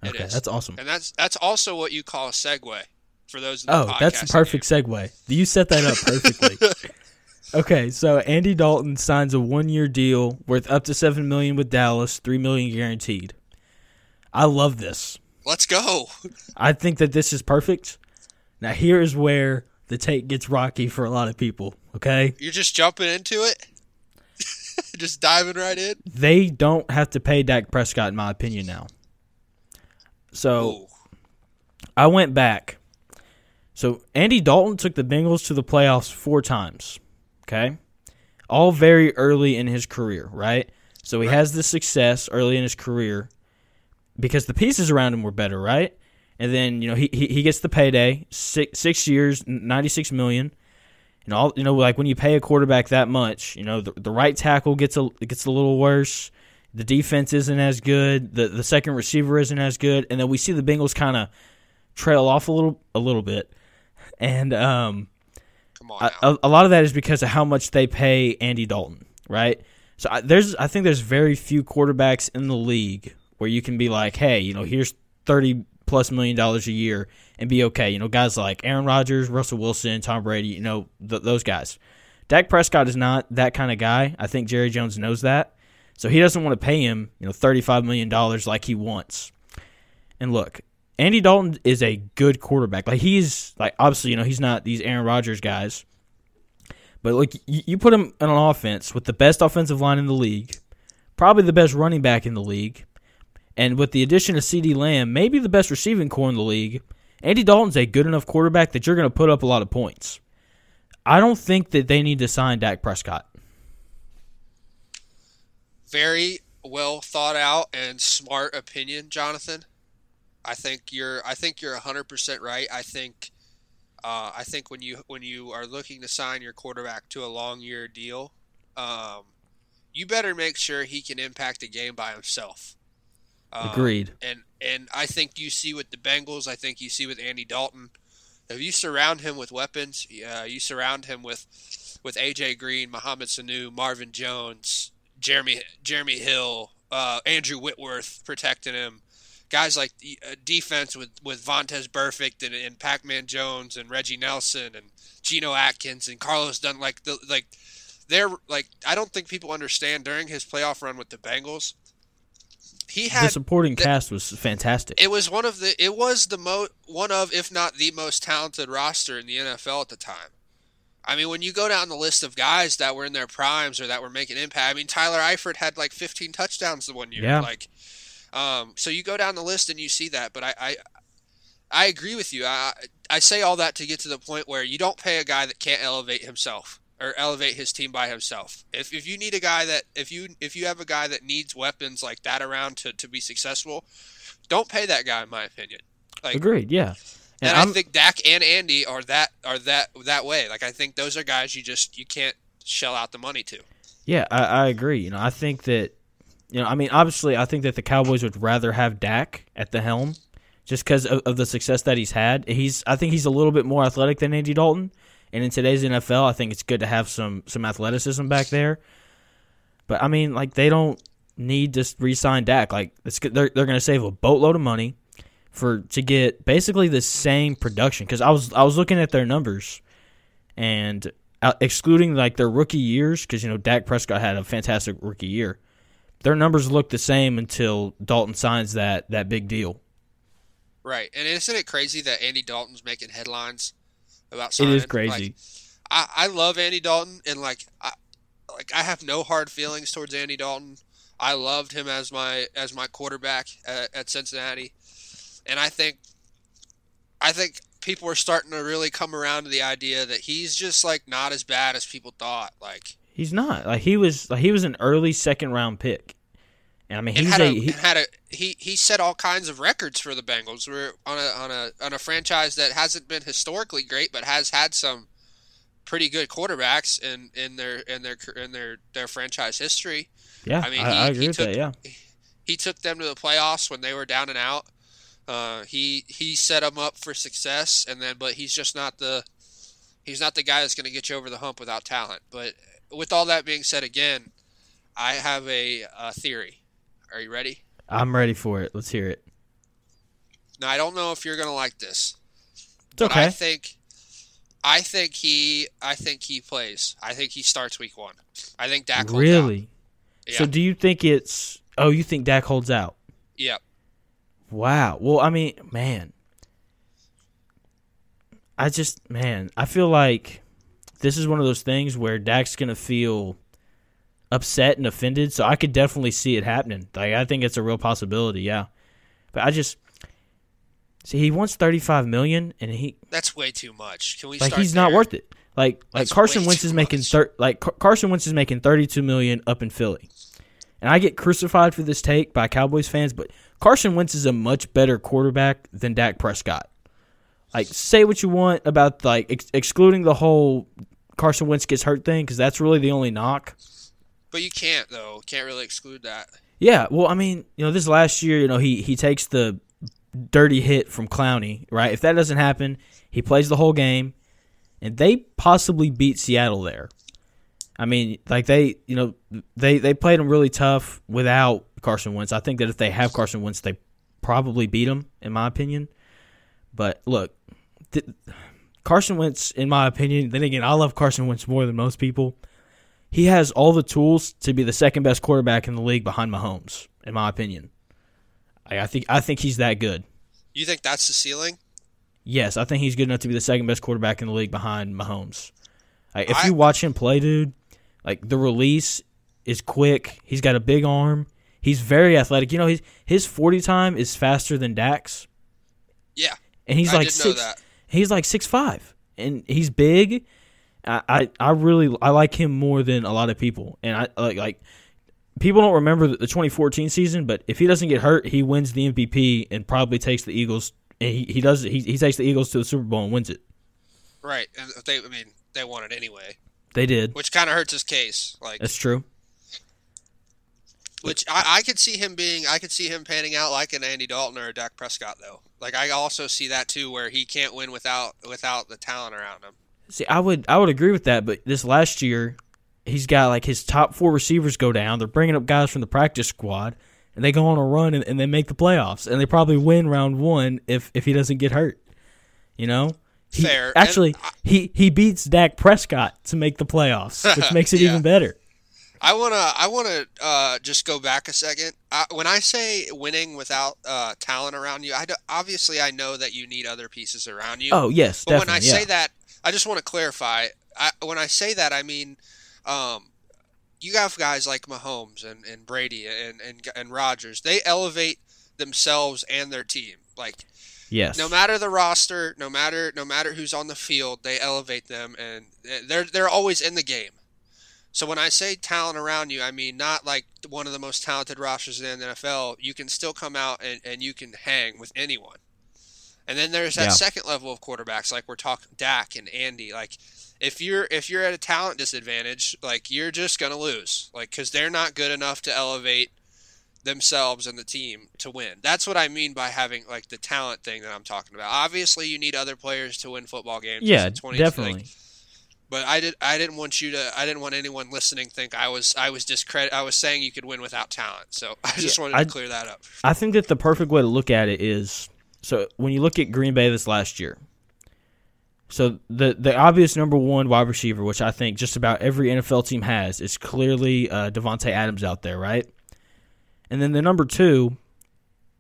Okay, that's awesome. and that's that's also what you call a segue for those. In the Oh, that's the perfect segue. You set that up perfectly. Okay, so Andy Dalton signs a one-year deal worth up to seven million with Dallas, three million guaranteed. I love this. Let's go. I think that this is perfect. Now here is where the take gets rocky for a lot of people. Okay, You're just jumping into it. just diving right in. they don't have to pay Dak Prescott, in my opinion. Now, so Ooh. I went back. So Andy Dalton took the Bengals to the playoffs four times. Okay. All very early in his career, right? So he has this success early in his career because the pieces around him were better, right? And then, you know, he he, he gets the payday, six six years, ninety six million. And all you know, like when you pay a quarterback that much, you know, the, the right tackle gets a gets a little worse. The defense isn't as good. The the second receiver isn't as good. And then we see the Bengals kind of trail off a little a little bit. And um Come on. a, a, a lot of that is because of how much they pay Andy Dalton, right? So I, there's, I think there's very few quarterbacks in the league where you can be like, hey, you know, here's thirty plus million dollars a year and be okay. You know, guys like Aaron Rodgers, Russell Wilson, Tom Brady, you know, th- those guys. Dak Prescott is not that kind of guy. I think Jerry Jones knows that, so he doesn't want to pay him, you know, thirty five million dollars like he wants. And look, Andy Dalton is a good quarterback. Like he's like obviously, you know, he's not these Aaron Rodgers guys. But like you, you put him in an offense with the best offensive line in the league, probably the best running back in the league, and with the addition of CeeDee Lamb, maybe the best receiving corps in the league. Andy Dalton's a good enough quarterback that you're going to put up a lot of points. I don't think that they need to sign Dak Prescott. Very well thought out and smart opinion, Jonathan. I think you're. I think you're 100 percent right. I think. Uh, I think when you when you are looking to sign your quarterback to a long year deal, um, you better make sure he can impact the game by himself. Um, Agreed. And and I think you see with the Bengals. I think you see with Andy Dalton. If you surround him with weapons, uh, you surround him with with AJ Green, Mohamed Sanu, Marvin Jones, Jeremy Jeremy Hill, uh, Andrew Whitworth protecting him. Guys like the uh, defense with with Vontaze Burfict and, and Pac-Man Jones and Reggie Nelson and Geno Atkins and Carlos Dunn. Like the like they're like I don't think people understand during his playoff run with the Bengals. He had The supporting cast was fantastic. it was one of the it was the mo one of if not the most talented roster in the NFL at the time. I mean, when you go down the list of guys that were in their primes or that were making impact, I mean, Tyler Eifert had like 15 touchdowns the one year. Yeah. Like, um, so you go down the list and you see that. But I, I, I agree with you. I, I say all that to get to the point where you don't pay a guy that can't elevate himself or elevate his team by himself. If, if you need a guy that if you if you have a guy that needs weapons like that around to, to be successful, don't pay that guy. In my opinion, like Agreed. Yeah. and, I'm- I think Dak and Andy are that are that that way. Like I think those are guys you just you can't shell out the money to. Yeah, I, I agree. You know, I think that, you know, I mean, obviously, I think that the Cowboys would rather have Dak at the helm, just because of, of the success that he's had. He's, I think, he's a little bit more athletic than Andy Dalton, and in today's NFL, I think it's good to have some some athleticism back there. But I mean, like, they don't need to re-sign Dak. Like, it's they're they're going to save a boatload of money for to get basically the same production. Because I was I was looking at their numbers, and uh, excluding like their rookie years, because you know Dak Prescott had a fantastic rookie year. Their numbers look the same until Dalton signs that that big deal. Right. And isn't it crazy that Andy Dalton's making headlines about signing? is crazy. Like, I, I love Andy Dalton and like I like I have no hard feelings towards Andy Dalton. I loved him as my as my quarterback at, at Cincinnati. And I think I think people are starting to really come around to the idea that he's just like not as bad as people thought. Like He's not like he was. Like he was an early second round pick, and I mean he's had a, a, he, had a he he set all kinds of records for the Bengals. We're on a on a on a franchise that hasn't been historically great, but has had some pretty good quarterbacks in in their in their in their their franchise history. yeah. I I, mean, I, he- agree he with took- that. Yeah, He took them to the playoffs when they were down and out. Uh, he he set them up for success, and then but he's just not the he's not the guy that's going to get you over the hump without talent. But with all that being said, again, I have a, a theory. Are you ready? I'm ready for it. Let's hear it. Now I don't know if you're going to like this. It's But okay. I think I think he. I think he plays. I think he starts week one. I think Dak. holds out. really? Yeah. So do you think it's? Oh, you think Dak holds out? Yep. Wow. Well, I mean, man, I just man, I feel like this is one of those things where Dak's gonna feel upset and offended. So I could definitely see it happening. Like I think it's a real possibility. Yeah, but I just see he wants thirty five million, and he That's way too much. Can we like he's not worth it. Like like That's Carson Wentz is making thir- like Car- Carson Wentz is making thirty two million up in Philly, and I get crucified for this take by Cowboys fans, but Carson Wentz is a much better quarterback than Dak Prescott. Like say what you want about like ex- excluding the whole Carson Wentz gets hurt thing because that's really the only knock. But you can't though. Can't really exclude that. Yeah, well, I mean, you know, this last year, you know, he he takes the dirty hit from Clowney, right? If that doesn't happen, he plays the whole game, and they possibly beat Seattle there. I mean, like they, you know, they they played him really tough without Carson Wentz. I think that if they have Carson Wentz, they probably beat him, in my opinion. But look, th- Carson Wentz, in my opinion, then again, I love Carson Wentz more than most people he has all the tools to be the second best quarterback in the league behind Mahomes, in my opinion. I, I think I think he's that good. You think that's the ceiling? Yes, I think he's good enough to be the second best quarterback in the league behind Mahomes. Like, if I- you watch him play, dude, like the release is quick. He's got a big arm. He's very athletic. You know, his his forty time is faster than Dak's, Yeah. and he's I like six. that. He's like six five, and he's big. I, I I really I like him more than a lot of people, and I like like people don't remember the 2014 season, but if he doesn't get hurt, he wins the MVP and probably takes the Eagles. And he, he does he, he takes the Eagles to the Super Bowl and wins it. Right. And they. I mean, they won it anyway, They did. which kind of hurts his case. Like, That's true. which I, I could see him being. I could see him panning out like an Andy Dalton or a Dak Prescott though. Like I also see that too, where he can't win without without the talent around him. See, I would I would agree with that, but this last year, he's got like his top four receivers go down. They're bringing up guys from the practice squad, and they go on a run and, and they make the playoffs, and they probably win round one if if he doesn't get hurt. You know, He- Fair. Actually, I- he he beats Dak Prescott to make the playoffs, which makes it Yeah. even better. I wanna I wanna uh, just go back a second. I, when I say winning without uh, talent around you, I do, obviously I know that you need other pieces around you. Oh yes, but when. I yeah. say that, I just want to clarify. I, when I say that, I mean, um, you have guys like Mahomes and, and Brady and and and Rodgers. They elevate themselves and their team. Like yes, no matter the roster, no matter no matter who's on the field, they elevate them, and they're they're always in the game. So when I say talent around you, I mean not like one of the most talented rosters in the NFL. You can still come out and, and you can hang with anyone. And then there's that Yeah. second level of quarterbacks, like we're talking Dak and Andy. Like if you're if you're at a talent disadvantage, like you're just gonna lose, like because they're not good enough to elevate themselves and the team to win. That's what I mean by having like the talent thing that I'm talking about. Obviously, you need other players to win football games. yeah, 20 definitely. like, but I did. I didn't want you to. I didn't want anyone listening think I was. I was discredit. I was saying you could win without talent. So I just Yeah, wanted to I- clear that up. I think that the perfect way to look at it is so when you look at Green Bay this last year. So the the obvious number one wide receiver, which I think just about every NFL team has, is clearly uh, Davante Adams out there, right? And then the number two,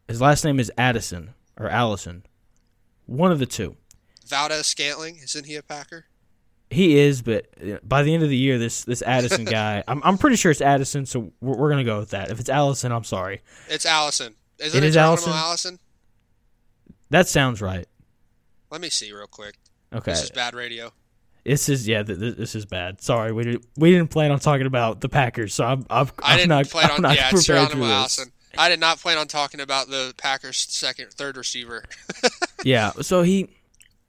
his last name is Addison or Allison, one of the two. Valdes-Scantling isn't he a Packer? He is, but uh, by the end of the year, this this Addison guy, I'm I'm pretty sure it's Addison, so we're, we're gonna go with that. If it's Allison, I'm sorry. It's Allison. Isn't It it, is Allison? Allison? That sounds right. Let me see real quick. Okay. This is bad radio. This is yeah. Th- th- this is bad. Sorry, we didn't we didn't plan on talking about the Packers, so I'm I'm, I I'm didn't not plan I'm on. not Yeah, it's prepared for Geronimo. Allison. I did not plan on talking about the Packers' second, third receiver. Yeah, so he,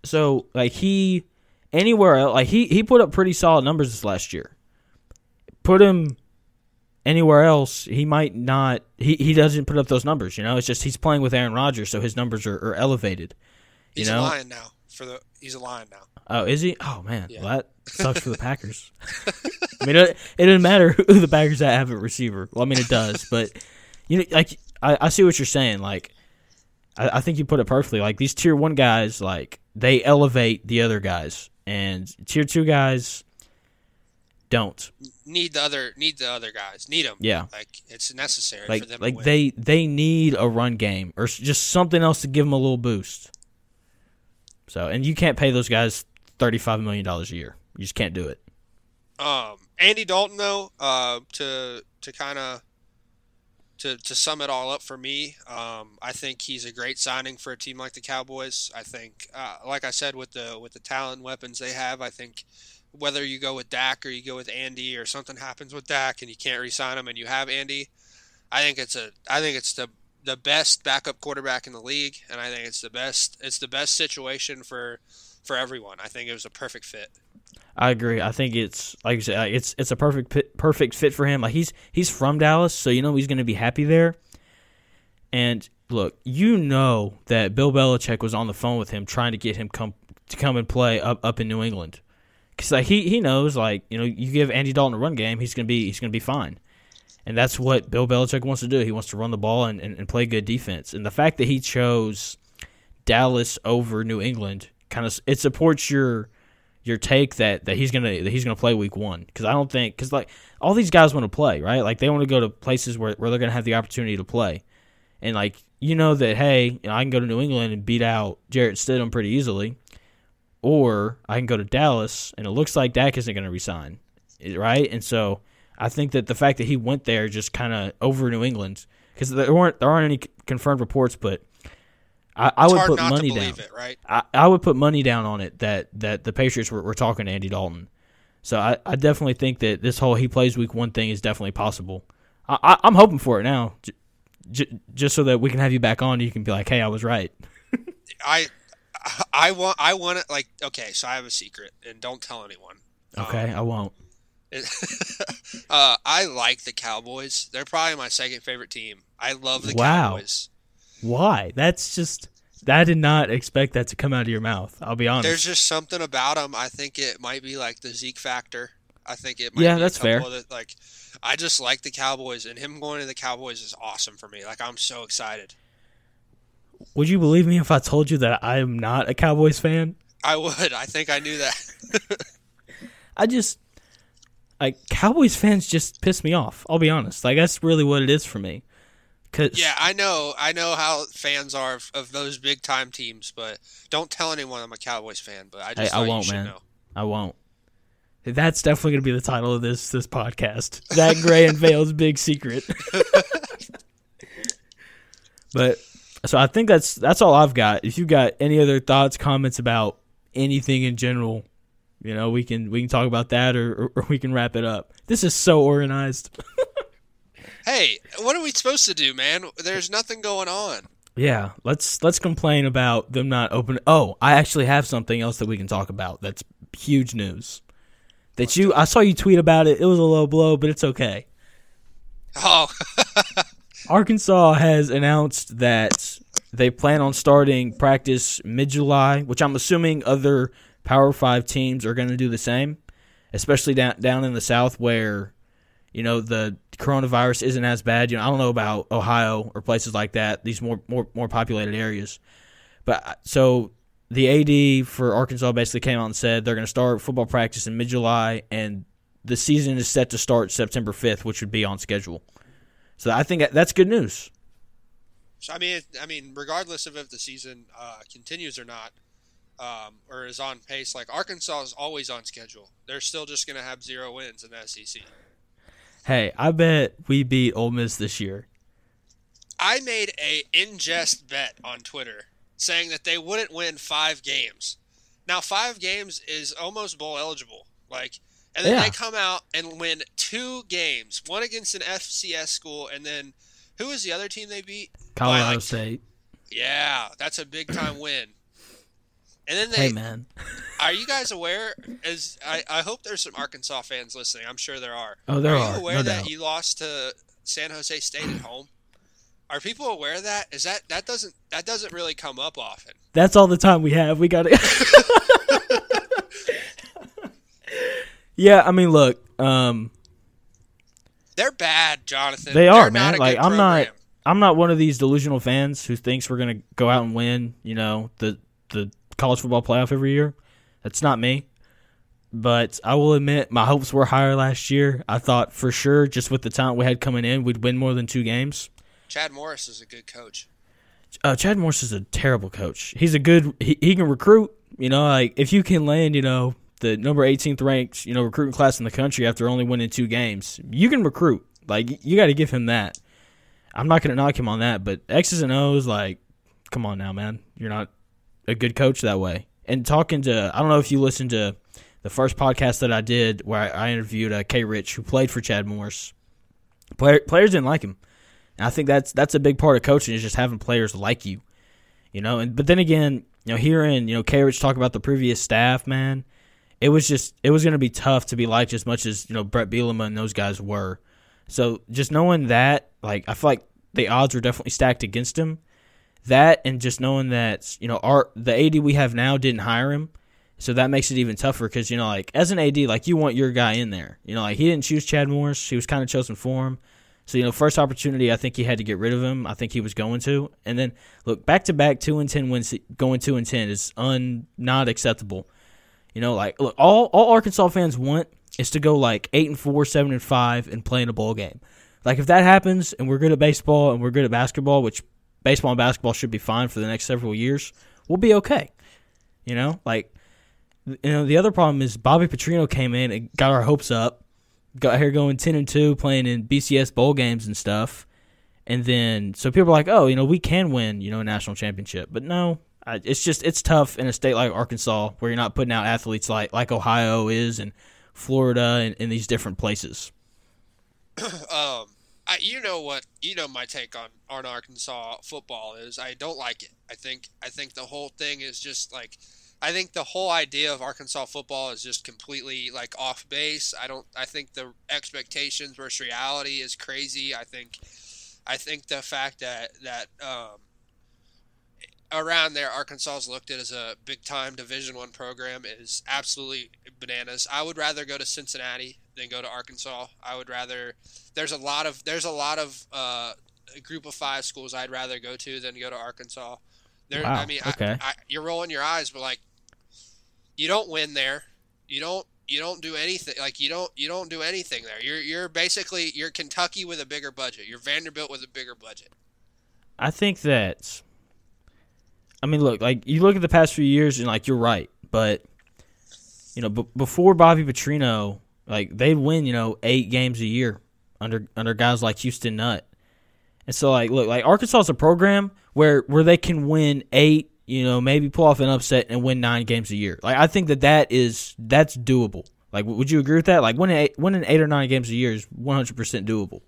so like he, anywhere else, like he he put up pretty solid numbers this last year. Put him anywhere else, he might not. He he doesn't put up those numbers. You know, it's just he's playing with Aaron Rodgers, so his numbers are, are elevated. You He's know? a lion now. For the he's a lion now. Oh, is he? Oh man, Yeah. well, that sucks for the Packers. I mean, it, it doesn't matter who the Packers have at receiver. Well, I mean, it does, but you know, like I, I see what you're saying. Like, I, I think you put it perfectly. Like these tier one guys, like they elevate the other guys, and tier two guys don't. Need the other need the other guys. Need them. Yeah. Like it's necessary for Like them like they they need a run game or just something else to give them a little boost. So and you can't pay those guys thirty five million dollars a year. You just can't do it. Um, Andy Dalton, though, uh, to to kind of to to sum it all up for me, um, I think he's a great signing for a team like the Cowboys. I think, uh, like I said, with the with the talent weapons they have, I think whether you go with Dak or you go with Andy or something happens with Dak and you can't re-sign him and you have Andy, I think it's a I think it's the the best backup quarterback in the league, and I think it's the best it's the best situation for for everyone. I think it was a perfect fit. I agree. I think it's like you said, uh, it's it's a perfect perfect fit for him. Like he's he's from Dallas, so you know he's going to be happy there. And look, you know that Bill Belichick was on the phone with him trying to get him come to come and play up up in New England, because like he he knows like you know you give Andy Dalton a run game, he's gonna be he's gonna be fine. And that's what Bill Belichick wants to do. He wants to run the ball and, and, and play good defense. And the fact that he chose Dallas over New England kind of it supports your your take that, that he's gonna that he's gonna play week one because I don't think because like all these guys want to play right like they want to go to places where, where they're gonna have the opportunity to play and like you know that hey you know, I can go to New England and beat out Jarrett Stidham pretty easily or I can go to Dallas and it looks like Dak isn't gonna resign right and so I think that the fact that he went there just kind of over New England because there weren't there aren't any confirmed reports but I, I would put money down. it, right? I, I would put money down on it that, that the Patriots were, were talking to Andy Dalton. So I, I definitely think that this whole he plays week one thing is definitely possible. I, I, I'm hoping for it now, j- j- just so that we can have you back on. and You can be like, hey, I was right. I I want I want it like okay, so I have a secret and don't tell anyone. Okay, I won't. uh, I like the Cowboys. They're probably my second favorite team. I love the Wow. Cowboys. Why? That's just I did not expect that to come out of your mouth. I'll be honest. There's just something about them. I think it might be like the Zeke factor. I think it might Yeah, be that's fair. Like I just like the Cowboys and him going to the Cowboys is awesome for me. Like I'm so excited. Would you believe me if I told you that I am not a Cowboys fan? I would. I think I knew that. I just like Cowboys fans just piss me off. I'll be honest. Like that's really what it is for me. Cause yeah, I know. I know how fans are of, of those big time teams, but don't tell anyone I'm a Cowboys fan. But I just Hey, I won't, man. know. I won't. That's definitely going to be the title of this this podcast. Zack Gray unveils big secret. but so I think that's that's all I've got. If you got any other thoughts, comments about anything in general, you know, we can we can talk about that or, or, or we can wrap it up. This is so organized. Hey, what are we supposed to do, man? There's nothing going on. Yeah, let's let's complain about them not open. Oh, I actually have something else that we can talk about. That's huge news. That you, I saw you tweet about it. It was a low blow, but it's okay. Oh, Arkansas has announced that they plan on starting practice mid July, which I'm assuming other Power Five teams are going to do the same, especially down down in the South where you know the coronavirus isn't as bad. You know, I don't know about Ohio or places like that. These more more more populated areas, but uh, so the AD for Arkansas basically came out and said they're going to start football practice in mid July and the season is set to start September 5th, which would be on schedule. So I think that's good news. so, I mean, I mean, regardless of if the season uh, continues or not, um, or is on pace, like Arkansas is always on schedule. They're still just going to have zero wins in the SEC. Hey, I bet we beat Ole Miss this year. I made a in jest bet on Twitter saying that they wouldn't win five games. Now, five games is almost bowl eligible. Like, and then Yeah. they come out and win two games, one against an FCS school, and then who was the other team they beat? Colorado like- State. Yeah, that's a big time win. And then they Hey man, are you guys aware? As I, I hope there's some Arkansas fans listening. I'm sure there are. Oh, there are. are, you aware no that doubt. you lost to San Jose State at home? Are people aware of that? Is that that doesn't that doesn't really come up often? that's all the time we have. We got to. yeah, I mean, look, um, They're bad, Jonathan. they They're are not man. a Like I'm not. I'm not one of these delusional fans who thinks we're gonna go out and win. You know, the the college football playoff every year. That's not me. but I will admit my hopes were higher last year. I thought for sure, just with the talent we had coming in, we'd win more than two games. Chad Morris is a good coach. Uh, Chad Morris is a terrible coach. He's a good. He, he can recruit. You know, like if you can land, you know, the number 18th ranked, you know, recruiting class in the country after only winning two games, you can recruit. Like you got to give him that. I'm not going to knock him on that, but X's and O's, like, come on now, man. You're not a good coach that way. And talking to, I don't know if you listened to the first podcast that I did where I, interviewed uh, K. Rich, who played for Chad Morris. Player, players didn't like him. And I think that's that's a big part of coaching is just having players like you. You know, and but then again, you know, hearing, you know, K. Rich talk about the previous staff, man, it was just it was gonna be tough to be liked as much as, you know, Bret Bielema and those guys were. So just knowing that, like I feel like the odds were definitely stacked against him. That and just knowing that, you know, our the AD we have now didn't hire him so that makes it even tougher because, you know, like as an AD, like you want your guy in there. You know, like he didn't choose Chad Morris. He was kind of chosen for him. So, you know, first opportunity, I think he had to get rid of him. I think he was going to. And then, look, back to back 2 and 10 wins, going 2 and 10 is un, not acceptable. You know, like, look, all, all Arkansas fans want is to go like 8 and 4, 7 and 5 and play in a bowl game. Like, if that happens and we're good at baseball and we're good at basketball, which baseball and basketball should be fine for the next several years, we'll be okay. You know, like, you know, the other problem is Bobby Petrino came in and got our hopes up, got here going ten and two, playing in BCS bowl games and stuff, and then so people are like, oh, you know, we can win, you know, a national championship, but no, it's just it's tough in a state like Arkansas where you're not putting out athletes like like Ohio is and Florida and, these different places. um, I, you know what you know my take on on Arkansas football is I don't like it. I think I think the whole thing is just like I think the whole idea of Arkansas football is just completely like off base. I don't. I think the expectations versus reality is crazy. I think, I think the fact that that um, around there Arkansas looked at as a big time Division One program is absolutely bananas. I would rather go to Cincinnati than go to Arkansas. I would rather. There's a lot of there's a lot of uh, group of five schools I'd rather go to than go to Arkansas. There, Wow, I mean, okay. I, I, you're rolling your eyes, but like, you don't win there. You don't. You don't do anything. Like you don't. You don't do anything there. You're. You're basically. You're Kentucky with a bigger budget. You're Vanderbilt with a bigger budget. I think that. I mean, look, like you look at the past few years, and like you're right, but you know, b- before Bobby Petrino, like they'd win, you know, eight games a year under under guys like Houston Nutt, and so like, look, like Arkansas is a program where where they can win eight, you know, maybe pull off an upset and win nine games a year. Like I think that that is that's doable. Like, would you agree with that? Like winning eight, winning eight or nine games a year is one hundred percent doable.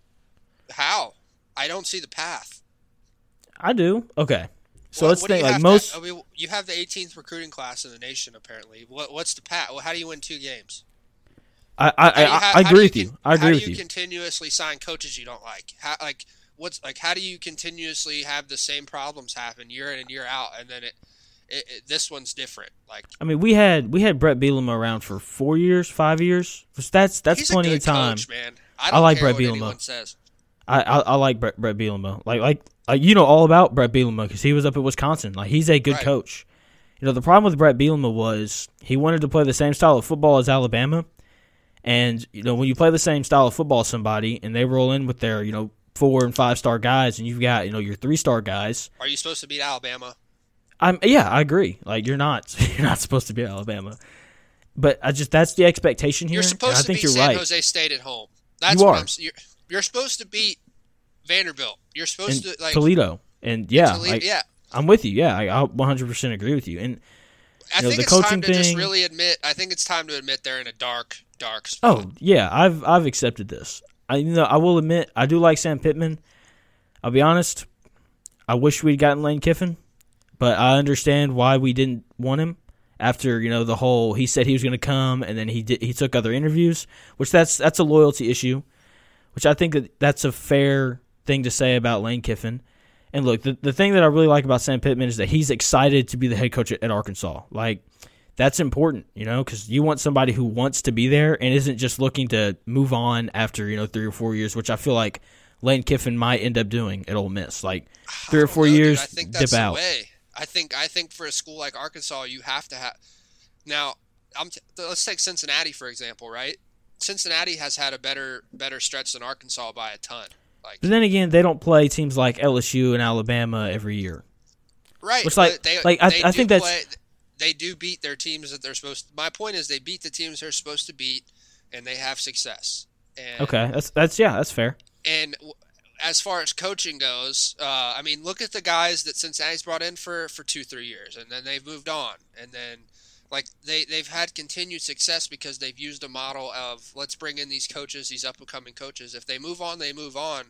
How? I don't see the path. I do. Okay. So What- let's what think like most. To, I mean, you have the 18th recruiting class in the nation. Apparently, what what's the pat? Well, how do you win two games? I I, you I, I agree with you you. con- I agree how do you, you. continuously sign coaches you don't like? How like what's like how do you continuously have the same problems happen year in and year out, and then it, it, it this one's different. Like I mean, we had we had Bret Bielema around for four years, five years. That's that's plenty of time. coach, man. I, don't like Bret Bielema. I, I I like Bret, Bret Bielema. Like like like you know all about Bret Bielema because he was up at Wisconsin. Like he's a good Right. coach. You know the problem with Bret Bielema was he wanted to play the same style of football as Alabama, and you know when you play the same style of football as somebody and they roll in with their you know four and five star guys and you've got you know your three star guys. Are you supposed to beat Alabama? I'm yeah, I agree. Like you're not you're not supposed to be Alabama. But I just that's the expectation here. You're supposed I to think beat you're San right. Jose State at home. That's You what are. You're, you're supposed to beat Vanderbilt. You're supposed and to like Toledo. And yeah, Toledo- like, yeah. I'm with you. Yeah, I, I 100% agree with you. And I you know, think the it's time to just thing- really admit. I think it's time to admit they're in a dark, dark spot. oh yeah, I've I've accepted this. I you know I will admit I do like Sam Pittman. I'll be honest. I wish we'd gotten Lane Kiffin, but I understand why we didn't want him. After you know the whole, he said he was going to come, and then he did. He took other interviews, which that's that's a loyalty issue, which I think that that's a fair thing to say about Lane Kiffin. And look, the, the thing that I really like about Sam Pittman is that he's excited to be the head coach at, at Arkansas. Like, that's important, you know, because you want somebody who wants to be there and isn't just looking to move on after, you know, three or four years, which I feel like Lane Kiffin might end up doing at Ole Miss. Like, three or four know, dude. years, I think dip that's the way. I think I think for a school like Arkansas, you have to have. Now, I'm t- let's take Cincinnati for example, right? Cincinnati has had a better better stretch than Arkansas by a ton. Like, But then again, they don't play teams like LSU and Alabama every year. right? Which, like- they, like, I- they I do think that's- play- they do beat their teams that they're supposed. my point is, they beat the teams they're supposed to beat, and they have success. And, Okay, that's that's yeah, that's fair. And as far as coaching goes, uh, I mean, look at the guys that Cincinnati's brought in for, for two, three years, and then they've moved on, and then like they they've had continued success because they've used a model of let's bring in these coaches, these up and coming coaches. If they move on, they move on,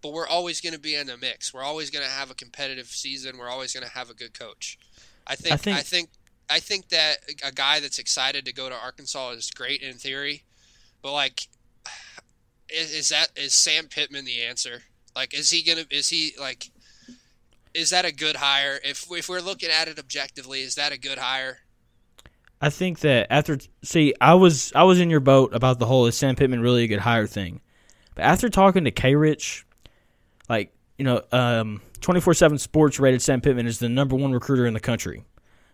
but we're always going to be in the mix. We're always going to have a competitive season. We're always going to have a good coach. I think I I think- think I think that a guy that's excited to go to Arkansas is great in theory, but like is, is that is Sam Pittman the answer? Like, is he gonna? Is he like? Is that a good hire? If if we're looking at it objectively, is that a good hire? I think that after see, I was I was in your boat about the whole is Sam Pittman really a good hire thing, but after talking to K Rich, like you know, um, twenty four seven Sports rated Sam Pittman as the number one recruiter in the country,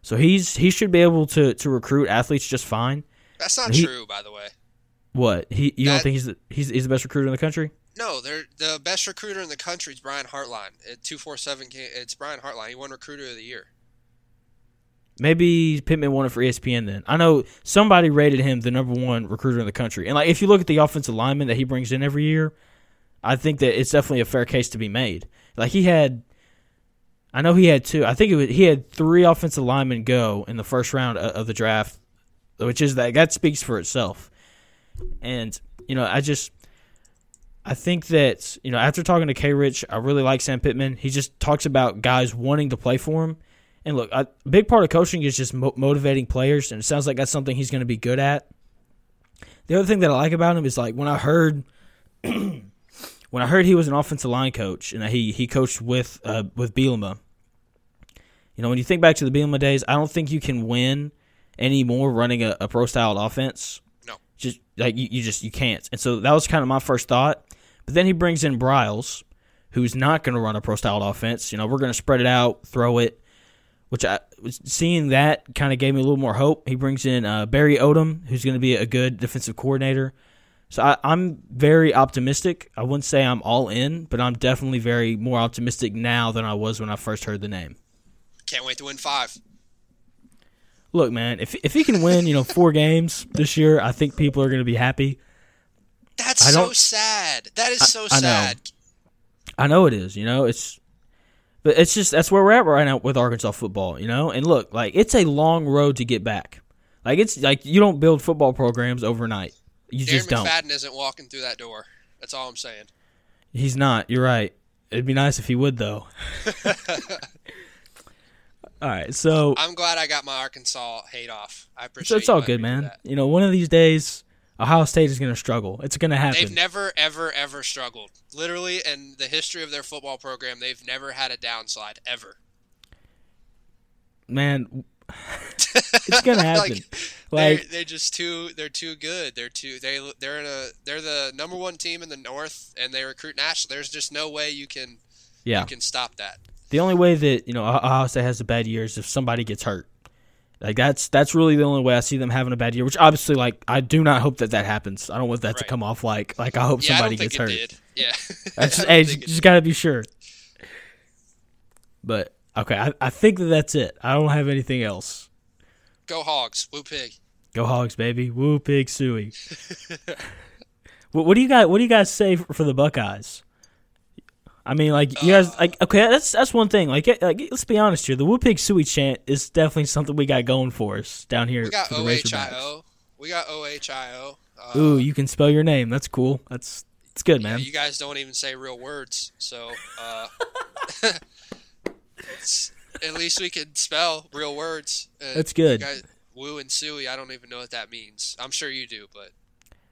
so he's he should be able to to recruit athletes just fine. That's not He- true, by the way. What he you don't think he's the, he's he's the best recruiter in the country? No, they're the best recruiter in the country is Brian Hartline at two four seven. It's Brian Hartline. He won Recruiter of the Year. Maybe Pittman won it for ESPN. Then I know somebody rated him the number one recruiter in the country, and like if you look at the offensive lineman that he brings in every year, I think that it's definitely a fair case to be made. Like he had, I know he had two. I think was, he had three offensive linemen go in the first round of, of the draft, which is that that speaks for itself. And you know, I just. I think that you know after talking to K. Rich, I really like Sam Pittman. He just talks about guys wanting to play for him, and look, a big part of coaching is just mo- motivating players, and it sounds like that's something he's going to be good at. The other thing that I like about him is like when I heard when I heard he was an offensive line coach and that he he coached with uh, with Bielema. You know, when you think back to the Bielema days, I don't think you can win anymore running a, a pro styled offense. No. just like you, you just you can't. And so that was kind of my first thought. But then he brings in Briles, who's not going to run a pro styled offense. You know, we're going to spread it out, throw it which I was seeing that kind of gave me a little more hope. He brings in uh, Barry Odom, who's going to be a good defensive coordinator. So I, I'm very optimistic. I wouldn't say I'm all in, but I'm definitely very more optimistic now than I was when I first heard the name. Can't wait to win five. Look, man, if if he can win, you know, four games this year, I think people are going to be happy. That's so sad. That is so I know. sad. I know it is, you know, it's but it's just that's where we're at right now with Arkansas football, you know? And look, like it's a long road to get back. Like it's like you don't build football programs overnight. You Darren just don't. McFadden isn't walking through that door. That's all I'm saying. He's not. You're right. It'd be nice if he would though. all right, so I'm glad I got my Arkansas hate off. I so appreciate. it's all good, man. You know, one of these days Ohio State is going to struggle. It's going to happen. They've never, ever, ever struggled. Literally, in the history of their football program, they've never had a downslide ever. man, it's going to happen. like, like they're, they're just too. They're too good. They're too. They they're in a. They're the number one team in the North, and they recruit national. There's just no way you can yeah. you can stop that. The only way that you know Ohio State has a bad year is if somebody gets hurt. Like that's that's really the only way I see them having a bad year. Which obviously, like I do not hope that that happens. I don't want that to come off like like I hope Yeah, I somebody don't think gets it hurt. did. Yeah, That's I just, don't hey, think just, it just gotta be sure. But okay, I, I think that that's it. I don't have anything else. Go Hogs, Woo Pig. Go Hogs, baby! Woo pig suey. what, what do you guys What do you guys say for, for the Buckeyes? I mean, like you guys, like okay, that's that's one thing. Like, like let's be honest here, the Woo Pig Suey chant is definitely something we got going for us down here We got for the Razorbacks. OHIO. We got OHIO. Uh, Ooh, you can spell your name. That's cool. That's it's good, yeah, man. you guys don't even say real words, so uh, at least we can spell real words. Uh, That's good. you guys- Woo and Suey, I don't even know what that means. I'm sure you do, but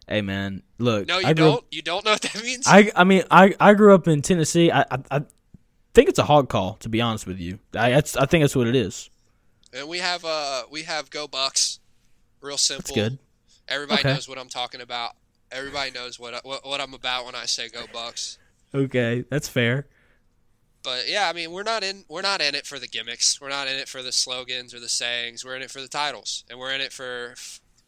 Hey, man, look. no, you I grew don't. You don't know what that means. I I mean, I I grew up in Tennessee. I I, I think it's a hog call. To be honest with you, I that's, I think that's what it is. and we have uh we have Go Bucks. Real simple. That's good. Everybody Okay. knows what I'm talking about. Everybody knows what, I, what what I'm about when I say Go Bucks. Okay, that's fair. but yeah, I mean, we're not in we're not in it for the gimmicks. We're not in it for the slogans or the sayings. We're in it for the titles, and we're in it for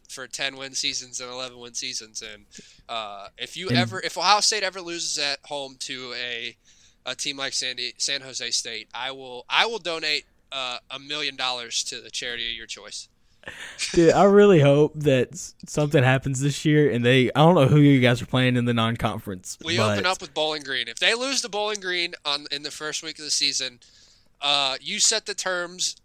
for ten win seasons and eleven win seasons. And uh, if you And- ever if Ohio State ever loses at home to a a team like Sandy San Jose State, I will I will donate uh, a million dollars to the charity of your choice. Dude, I really hope that something happens this year, and they. I don't know who you guys are playing in the non-conference. We but open up with Bowling Green. If they lose to Bowling Green on in the first week of the season, uh, you set the terms.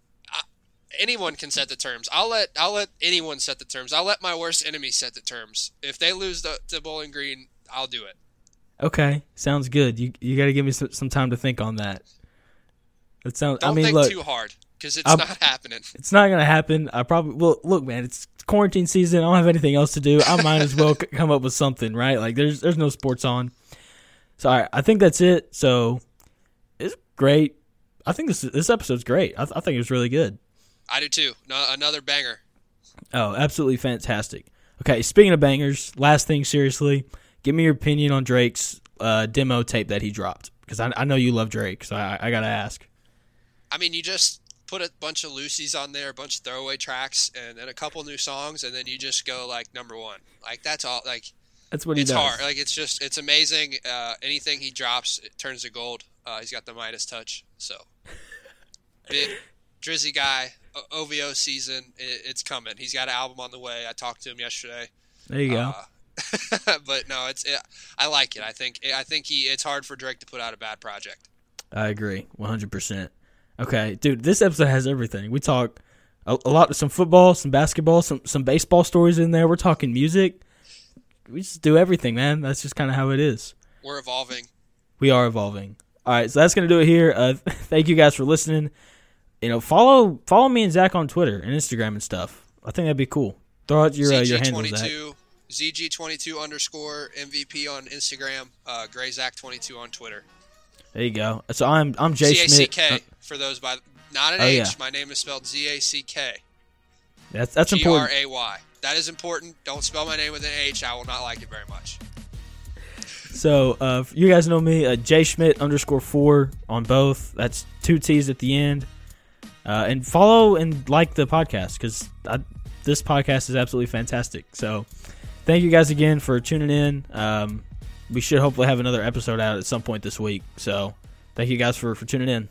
Anyone can set the terms. I'll let I'll let anyone set the terms. I'll let my worst enemy set the terms. If they lose the, to Bowling Green, I'll do it. Okay, sounds good. You you got to give me some, some time to think on that. That sounds. Don't I mean, think look, too hard because it's I'm- not happening. it's not gonna happen. I probably well, look, man. It's quarantine season. I don't have anything else to do. I might as well come up with something, right? Like there's there's no sports on. So right, I think that's it. So it's great. I think this this episode's great. I, th- I think it was really good. I do too. No, another banger. Oh, absolutely fantastic. Okay, speaking of bangers, last thing seriously, give me your opinion on Drake's uh, demo tape that he dropped because I, I know you love Drake, so I, I gotta ask. I mean, you just put a bunch of loosies on there, a bunch of throwaway tracks, and then a couple new songs, and then you just go like number one. Like that's all. Like That's what he it's does. hard. Like it's just it's amazing. Uh, anything he drops, it turns to gold. Uh, he's got the Midas touch. So big Drizzy guy. O- OVO season, it, it's coming. He's got an album on the way. I talked to him yesterday. There you go. Uh, but no, it's it, I like it. I think I think he. It's hard for Drake to put out a bad project. I agree, one hundred percent. Okay, dude, this episode has everything. We talk a, a lot, some football, some basketball, some some baseball stories in there. We're talking music. We just do everything, man. That's just kind of how it is. We're evolving. We are evolving. All right, so that's gonna do it here. Uh, thank you guys for listening. You know, follow follow me and Zack on Twitter and Instagram and stuff. I think that'd be cool. Throw out your uh, your handles, Zack. ZG22 ZG22 underscore MVP on Instagram. Uh, GrayZack22 on Twitter. There you go. So I'm I'm Jay Z A C Schmidt. K Uh, for those by not an Oh, H. yeah. My name is spelled Z A C K that's that's G R important. A Y. That is important. Don't spell my name with an H. I will not like it very much. So uh, you guys know me, uh, Jay Schmidt underscore four on both. That's two T's at the end. Uh, and follow and like the podcast because this podcast is absolutely fantastic. So thank you guys again for tuning in. Um, we should hopefully have another episode out at some point this week. So thank you guys for, for tuning in.